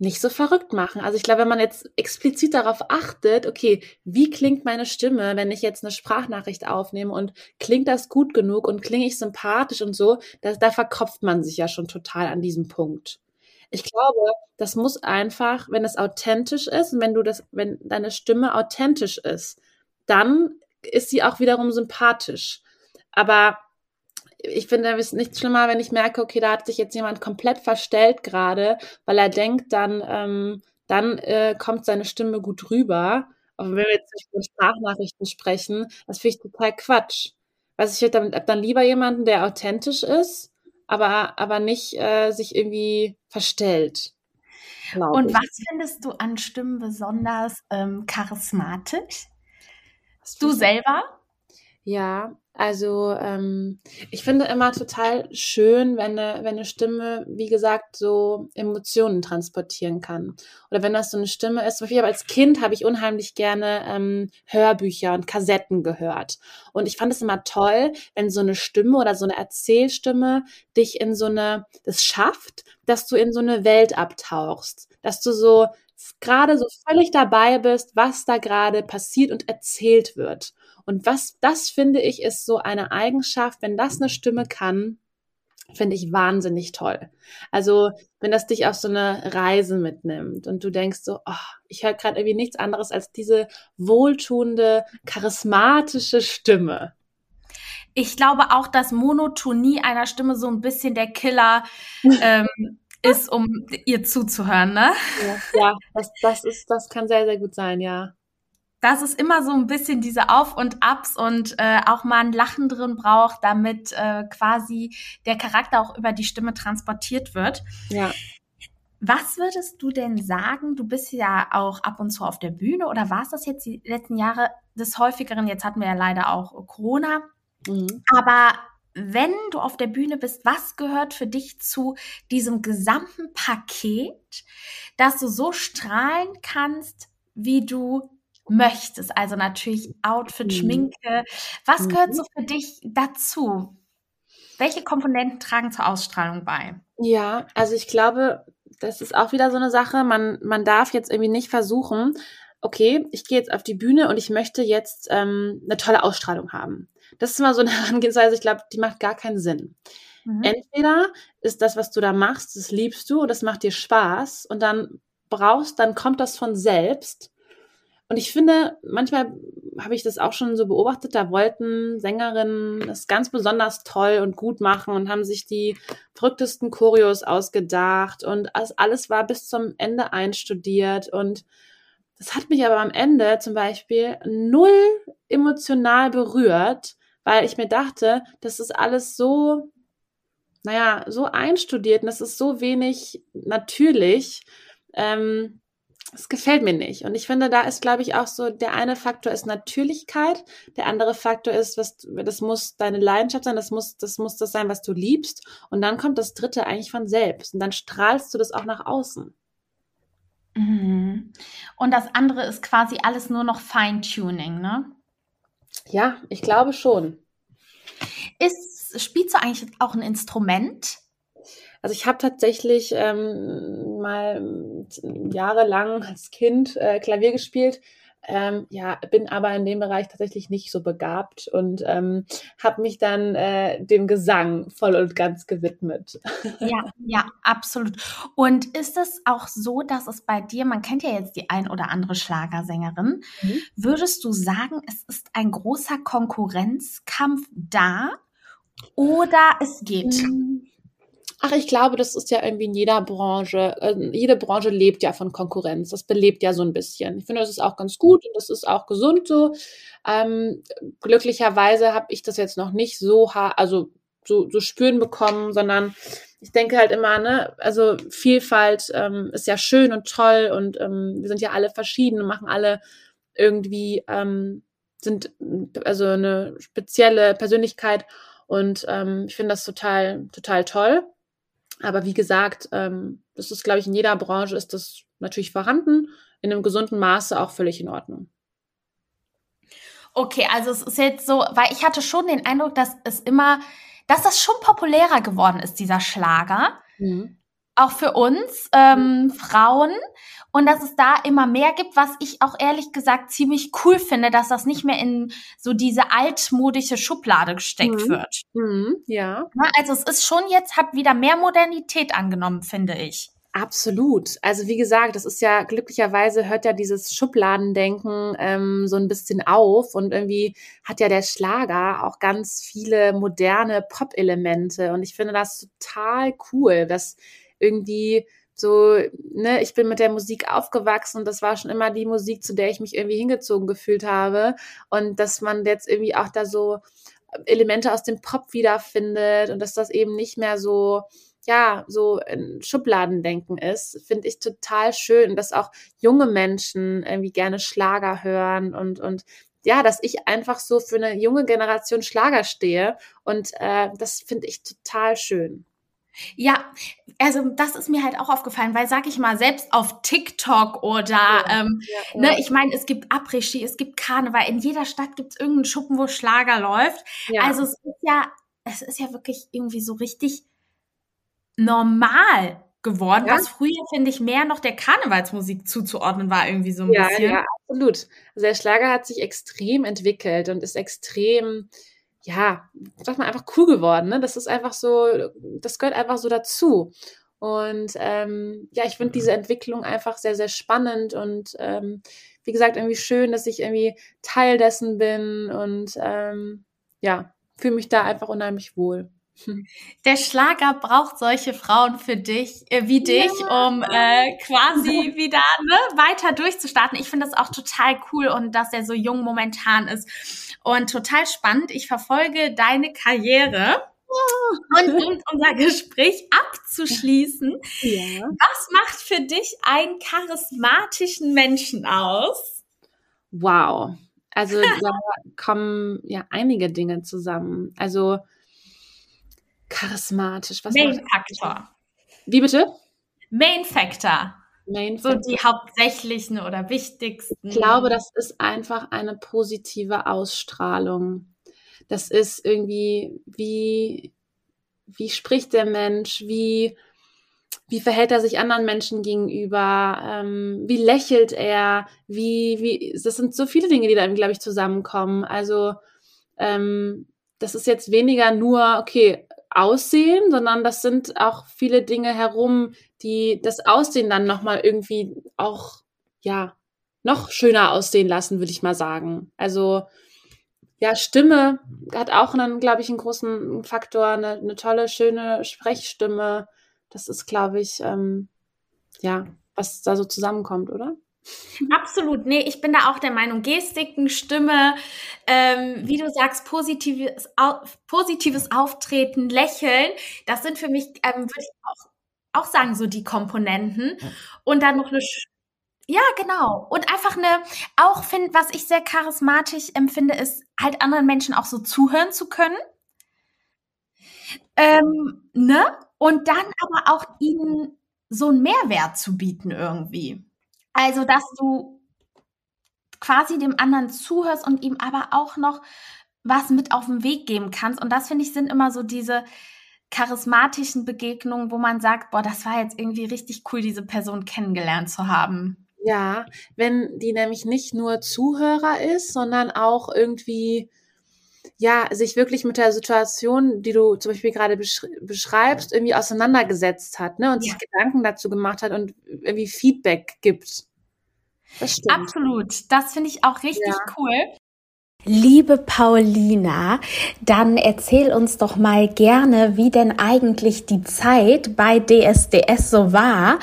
nicht so verrückt machen. Also ich glaube, wenn man jetzt explizit darauf achtet, okay, wie klingt meine Stimme, wenn ich jetzt eine Sprachnachricht aufnehme und klingt das gut genug und klinge ich sympathisch und so, da, da verkopft man sich ja schon total an diesem Punkt. Ich glaube, das muss einfach, wenn es authentisch ist und wenn du das, wenn deine Stimme authentisch ist, dann ist sie auch wiederum sympathisch. Aber ich finde es nichts schlimmer, wenn ich merke, okay, da hat sich jetzt jemand komplett verstellt gerade, weil er denkt, dann, ähm, dann äh, kommt seine Stimme gut rüber. Aber wenn wir jetzt über Sprachnachrichten sprechen, das finde ich total Quatsch. Also ich hätte dann, dann lieber jemanden, der authentisch ist, aber, aber nicht äh, sich irgendwie verstellt. Und ich. was findest du an Stimmen besonders ähm, charismatisch? Du selber? Ja, also ähm, ich finde immer total schön, wenn eine, wenn eine Stimme, wie gesagt, so Emotionen transportieren kann. Oder wenn das so eine Stimme ist. Ich habe als Kind habe ich unheimlich gerne ähm, Hörbücher und Kassetten gehört. Und ich fand es immer toll, wenn so eine Stimme oder so eine Erzählstimme dich in so eine, das schafft, dass du in so eine Welt abtauchst. Dass du so gerade so völlig dabei bist, was da gerade passiert und erzählt wird. Und was das finde ich ist so eine Eigenschaft, wenn das eine Stimme kann, finde ich wahnsinnig toll. Also, wenn das dich auf so eine Reise mitnimmt und du denkst so, oh, ich höre gerade irgendwie nichts anderes als diese wohltuende, charismatische Stimme. Ich glaube auch, dass Monotonie einer Stimme so ein bisschen der Killer [LAUGHS] ähm, ist, um ihr zuzuhören, ne? Ja, ja das, das, ist, das kann sehr, sehr gut sein, ja dass es immer so ein bisschen diese Auf- und Abs und äh, auch mal ein Lachen drin braucht, damit äh, quasi der Charakter auch über die Stimme transportiert wird. Ja. Was würdest du denn sagen? Du bist ja auch ab und zu auf der Bühne oder war es das jetzt die letzten Jahre des häufigeren? Jetzt hatten wir ja leider auch Corona. Mhm. Aber wenn du auf der Bühne bist, was gehört für dich zu diesem gesamten Paket, dass du so strahlen kannst, wie du möchtest. Also natürlich Outfit, mhm. Schminke. Was gehört so mhm. für dich dazu? Welche Komponenten tragen zur Ausstrahlung bei? Ja, also ich glaube, das ist auch wieder so eine Sache. Man, man darf jetzt irgendwie nicht versuchen, okay, ich gehe jetzt auf die Bühne und ich möchte jetzt ähm, eine tolle Ausstrahlung haben. Das ist immer so eine [LAUGHS] Herangehensweise, ich glaube, die macht gar keinen Sinn. Mhm. Entweder ist das, was du da machst, das liebst du und das macht dir Spaß und dann brauchst, dann kommt das von selbst und ich finde, manchmal habe ich das auch schon so beobachtet, da wollten Sängerinnen das ganz besonders toll und gut machen und haben sich die verrücktesten Choreos ausgedacht und alles war bis zum Ende einstudiert und das hat mich aber am Ende zum Beispiel null emotional berührt, weil ich mir dachte, das ist alles so, naja, so einstudiert und das ist so wenig natürlich. Ähm, es gefällt mir nicht. Und ich finde, da ist, glaube ich, auch so, der eine Faktor ist Natürlichkeit, der andere Faktor ist, was, das muss deine Leidenschaft sein, das muss, das muss das sein, was du liebst. Und dann kommt das dritte eigentlich von selbst. Und dann strahlst du das auch nach außen. Mhm. Und das andere ist quasi alles nur noch Feintuning, ne? Ja, ich glaube schon. Ist, spielst du eigentlich auch ein Instrument? Also ich habe tatsächlich ähm, mal jahrelang als Kind äh, Klavier gespielt. Ähm, ja, bin aber in dem Bereich tatsächlich nicht so begabt und ähm, habe mich dann äh, dem Gesang voll und ganz gewidmet. Ja, ja, absolut. Und ist es auch so, dass es bei dir, man kennt ja jetzt die ein oder andere Schlagersängerin, mhm. würdest du sagen, es ist ein großer Konkurrenzkampf da oder es geht? Mhm. Ach, ich glaube, das ist ja irgendwie in jeder Branche. Äh, jede Branche lebt ja von Konkurrenz. Das belebt ja so ein bisschen. Ich finde, das ist auch ganz gut und das ist auch gesund so. Ähm, glücklicherweise habe ich das jetzt noch nicht so, also so, so spüren bekommen, sondern ich denke halt immer, ne, also Vielfalt ähm, ist ja schön und toll und ähm, wir sind ja alle verschieden und machen alle irgendwie, ähm, sind also eine spezielle Persönlichkeit und ähm, ich finde das total, total toll. Aber wie gesagt, ähm, das ist, glaube ich, in jeder Branche ist das natürlich vorhanden, in einem gesunden Maße auch völlig in Ordnung. Okay, also es ist jetzt so, weil ich hatte schon den Eindruck, dass es immer, dass das schon populärer geworden ist, dieser Schlager. Mhm auch für uns ähm, Frauen und dass es da immer mehr gibt, was ich auch ehrlich gesagt ziemlich cool finde, dass das nicht mehr in so diese altmodische Schublade gesteckt mhm. wird. Mhm, ja. Also es ist schon jetzt, hat wieder mehr Modernität angenommen, finde ich. Absolut. Also wie gesagt, das ist ja glücklicherweise hört ja dieses Schubladendenken ähm, so ein bisschen auf und irgendwie hat ja der Schlager auch ganz viele moderne Pop-Elemente und ich finde das total cool, dass irgendwie so, ne, ich bin mit der Musik aufgewachsen und das war schon immer die Musik, zu der ich mich irgendwie hingezogen gefühlt habe und dass man jetzt irgendwie auch da so Elemente aus dem Pop wiederfindet und dass das eben nicht mehr so ja, so in Schubladendenken ist, finde ich total schön, dass auch junge Menschen irgendwie gerne Schlager hören und, und ja, dass ich einfach so für eine junge Generation Schlager stehe und äh, das finde ich total schön. Ja, also das ist mir halt auch aufgefallen, weil sag ich mal, selbst auf TikTok oder ja, ähm, ja, ne, ich meine, es gibt Après-Ski, es gibt Karneval, in jeder Stadt gibt es irgendeinen Schuppen, wo Schlager läuft. Ja. Also es ist ja, es ist ja wirklich irgendwie so richtig normal geworden, ja. was früher, finde ich, mehr noch der Karnevalsmusik zuzuordnen war, irgendwie so ein ja, bisschen. Ja, absolut. Also der Schlager hat sich extrem entwickelt und ist extrem, ja, sag mal, einfach cool geworden. Ne? Das ist einfach so, das gehört einfach so dazu. Und ähm, ja, ich finde diese Entwicklung einfach sehr, sehr spannend und ähm, wie gesagt, irgendwie schön, dass ich irgendwie Teil dessen bin und ähm, ja, fühle mich da einfach unheimlich wohl. [LAUGHS] Der Schlager braucht solche Frauen für dich, äh, wie dich, ja. um äh, quasi [LAUGHS] wieder ne, weiter durchzustarten. Ich finde das auch total cool und dass er so jung momentan ist und total spannend. Ich verfolge deine Karriere. Und um unser Gespräch abzuschließen, ja. was macht für dich einen charismatischen Menschen aus? Wow. Also da kommen ja einige Dinge zusammen. Also Charismatisch. Was Main Factor. Wie bitte? Main Factor. Main. So die hauptsächlichen oder wichtigsten. Ich glaube, das ist einfach eine positive Ausstrahlung. Das ist irgendwie, wie, wie spricht der Mensch, wie, wie verhält er sich anderen Menschen gegenüber, ähm, wie lächelt er, wie, wie, das sind so viele Dinge, die da, glaube ich, zusammenkommen. Also, ähm, das ist jetzt weniger nur, okay, Aussehen, sondern das sind auch viele Dinge herum, die das Aussehen dann nochmal irgendwie auch, ja, noch schöner aussehen lassen, würde ich mal sagen. Also, ja, Stimme hat auch einen, glaube ich, einen großen Faktor, eine, eine tolle, schöne Sprechstimme. Das ist, glaube ich, ähm, ja, was da so zusammenkommt, oder? Absolut, nee, ich bin da auch der Meinung, Gestiken, Stimme, ähm, wie du sagst, positives, au positives Auftreten, Lächeln, das sind für mich, ähm, würde ich auch, auch sagen, so die Komponenten. Und dann noch eine, ja, genau. Und einfach eine, auch finde, was ich sehr charismatisch empfinde, ist halt anderen Menschen auch so zuhören zu können. Ähm, ne? Und dann aber auch ihnen so einen Mehrwert zu bieten irgendwie. Also, dass du quasi dem anderen zuhörst und ihm aber auch noch was mit auf den Weg geben kannst. Und das finde ich sind immer so diese charismatischen Begegnungen, wo man sagt, boah, das war jetzt irgendwie richtig cool, diese Person kennengelernt zu haben. Ja, wenn die nämlich nicht nur Zuhörer ist, sondern auch irgendwie ja, sich wirklich mit der Situation, die du zum Beispiel gerade beschreibst, irgendwie auseinandergesetzt hat, ne, und ja. sich Gedanken dazu gemacht hat und irgendwie Feedback gibt. Das stimmt. Absolut. Das finde ich auch richtig ja. cool. Liebe Paulina, dann erzähl uns doch mal gerne, wie denn eigentlich die Zeit bei DSDS so war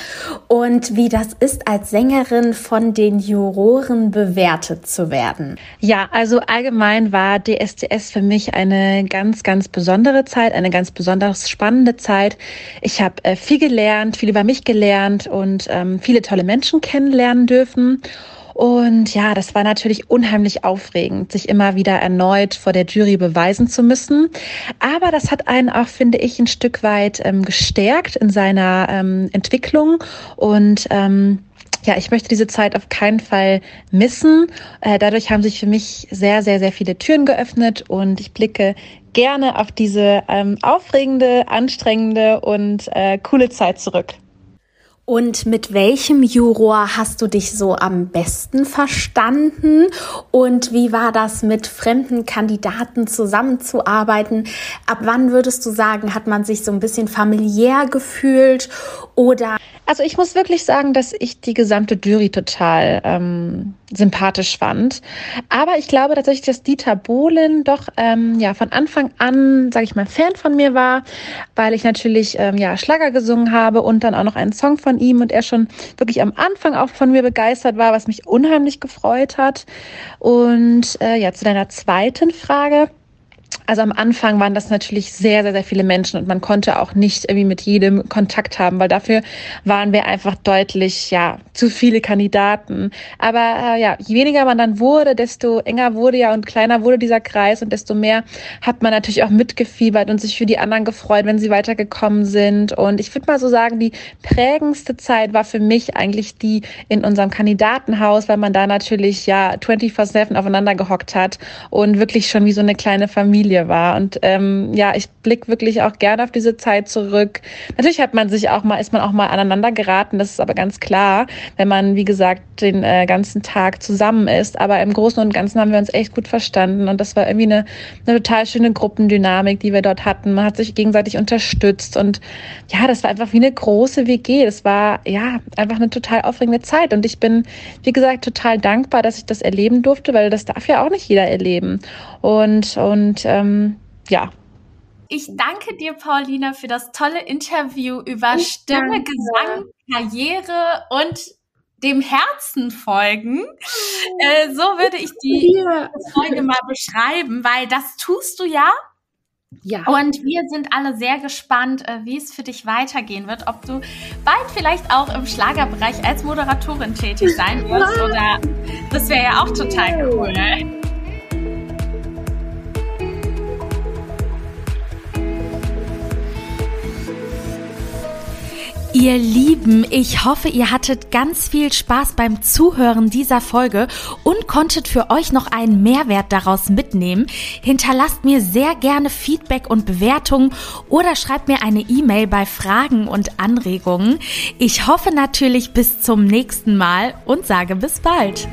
und wie das ist, als Sängerin von den Juroren bewertet zu werden. Ja, also allgemein war DSDS für mich eine ganz, ganz besondere Zeit, eine ganz besonders spannende Zeit. Ich habe äh, viel gelernt, viel über mich gelernt und ähm, viele tolle Menschen kennenlernen dürfen. Und ja, das war natürlich unheimlich aufregend, sich immer wieder erneut vor der Jury beweisen zu müssen. Aber das hat einen auch, finde ich, ein Stück weit ähm, gestärkt in seiner ähm, Entwicklung und ähm, ja, ich möchte diese Zeit auf keinen Fall missen. Äh, dadurch haben sich für mich sehr, sehr, sehr viele Türen geöffnet und ich blicke gerne auf diese ähm, aufregende, anstrengende und äh, coole Zeit zurück. Und mit welchem Juror hast du dich so am besten verstanden? Und wie war das mit fremden Kandidaten zusammenzuarbeiten? Ab wann würdest du sagen, hat man sich so ein bisschen familiär gefühlt? Oder Also ich muss wirklich sagen, dass ich die gesamte Jury total ähm, sympathisch fand. Aber ich glaube tatsächlich, dass Dieter Bohlen doch ähm, ja von Anfang an, sage ich mal, Fan von mir war, weil ich natürlich ähm, ja Schlager gesungen habe und dann auch noch einen Song von ihm und er schon wirklich am Anfang auch von mir begeistert war, was mich unheimlich gefreut hat. Und äh, ja, zu deiner zweiten Frage. Also am Anfang waren das natürlich sehr, sehr, sehr viele Menschen und man konnte auch nicht irgendwie mit jedem Kontakt haben, weil dafür waren wir einfach deutlich, ja, zu viele Kandidaten. Aber äh, ja, je weniger man dann wurde, desto enger wurde ja und kleiner wurde dieser Kreis und desto mehr hat man natürlich auch mitgefiebert und sich für die anderen gefreut, wenn sie weitergekommen sind. Und ich würde mal so sagen, die prägendste Zeit war für mich eigentlich die in unserem Kandidatenhaus, weil man da natürlich ja 24-7 aufeinander gehockt hat und wirklich schon wie so eine kleine Familie Familie war. Und ähm, ja, ich blicke wirklich auch gerne auf diese Zeit zurück. Natürlich hat man sich auch mal, ist man auch mal aneinander geraten, das ist aber ganz klar, wenn man, wie gesagt, den äh, ganzen Tag zusammen ist. Aber im Großen und Ganzen haben wir uns echt gut verstanden und das war irgendwie eine, eine total schöne Gruppendynamik, die wir dort hatten. Man hat sich gegenseitig unterstützt und ja, das war einfach wie eine große WG. Das war ja einfach eine total aufregende Zeit und ich bin, wie gesagt, total dankbar, dass ich das erleben durfte, weil das darf ja auch nicht jeder erleben. Und, und ähm, ja. Ich danke dir, Paulina, für das tolle Interview über ich Stimme, Gesang, Karriere und dem Herzen folgen. Äh, so würde ich die Folge mal beschreiben, weil das tust du ja. Ja. Und wir sind alle sehr gespannt, äh, wie es für dich weitergehen wird, ob du bald vielleicht auch im Schlagerbereich als Moderatorin tätig sein wirst oder das wäre ja auch total cool. Ihr Lieben, ich hoffe, ihr hattet ganz viel Spaß beim Zuhören dieser Folge und konntet für euch noch einen Mehrwert daraus mitnehmen. Hinterlasst mir sehr gerne Feedback und Bewertungen oder schreibt mir eine E-Mail bei Fragen und Anregungen. Ich hoffe natürlich bis zum nächsten Mal und sage bis bald.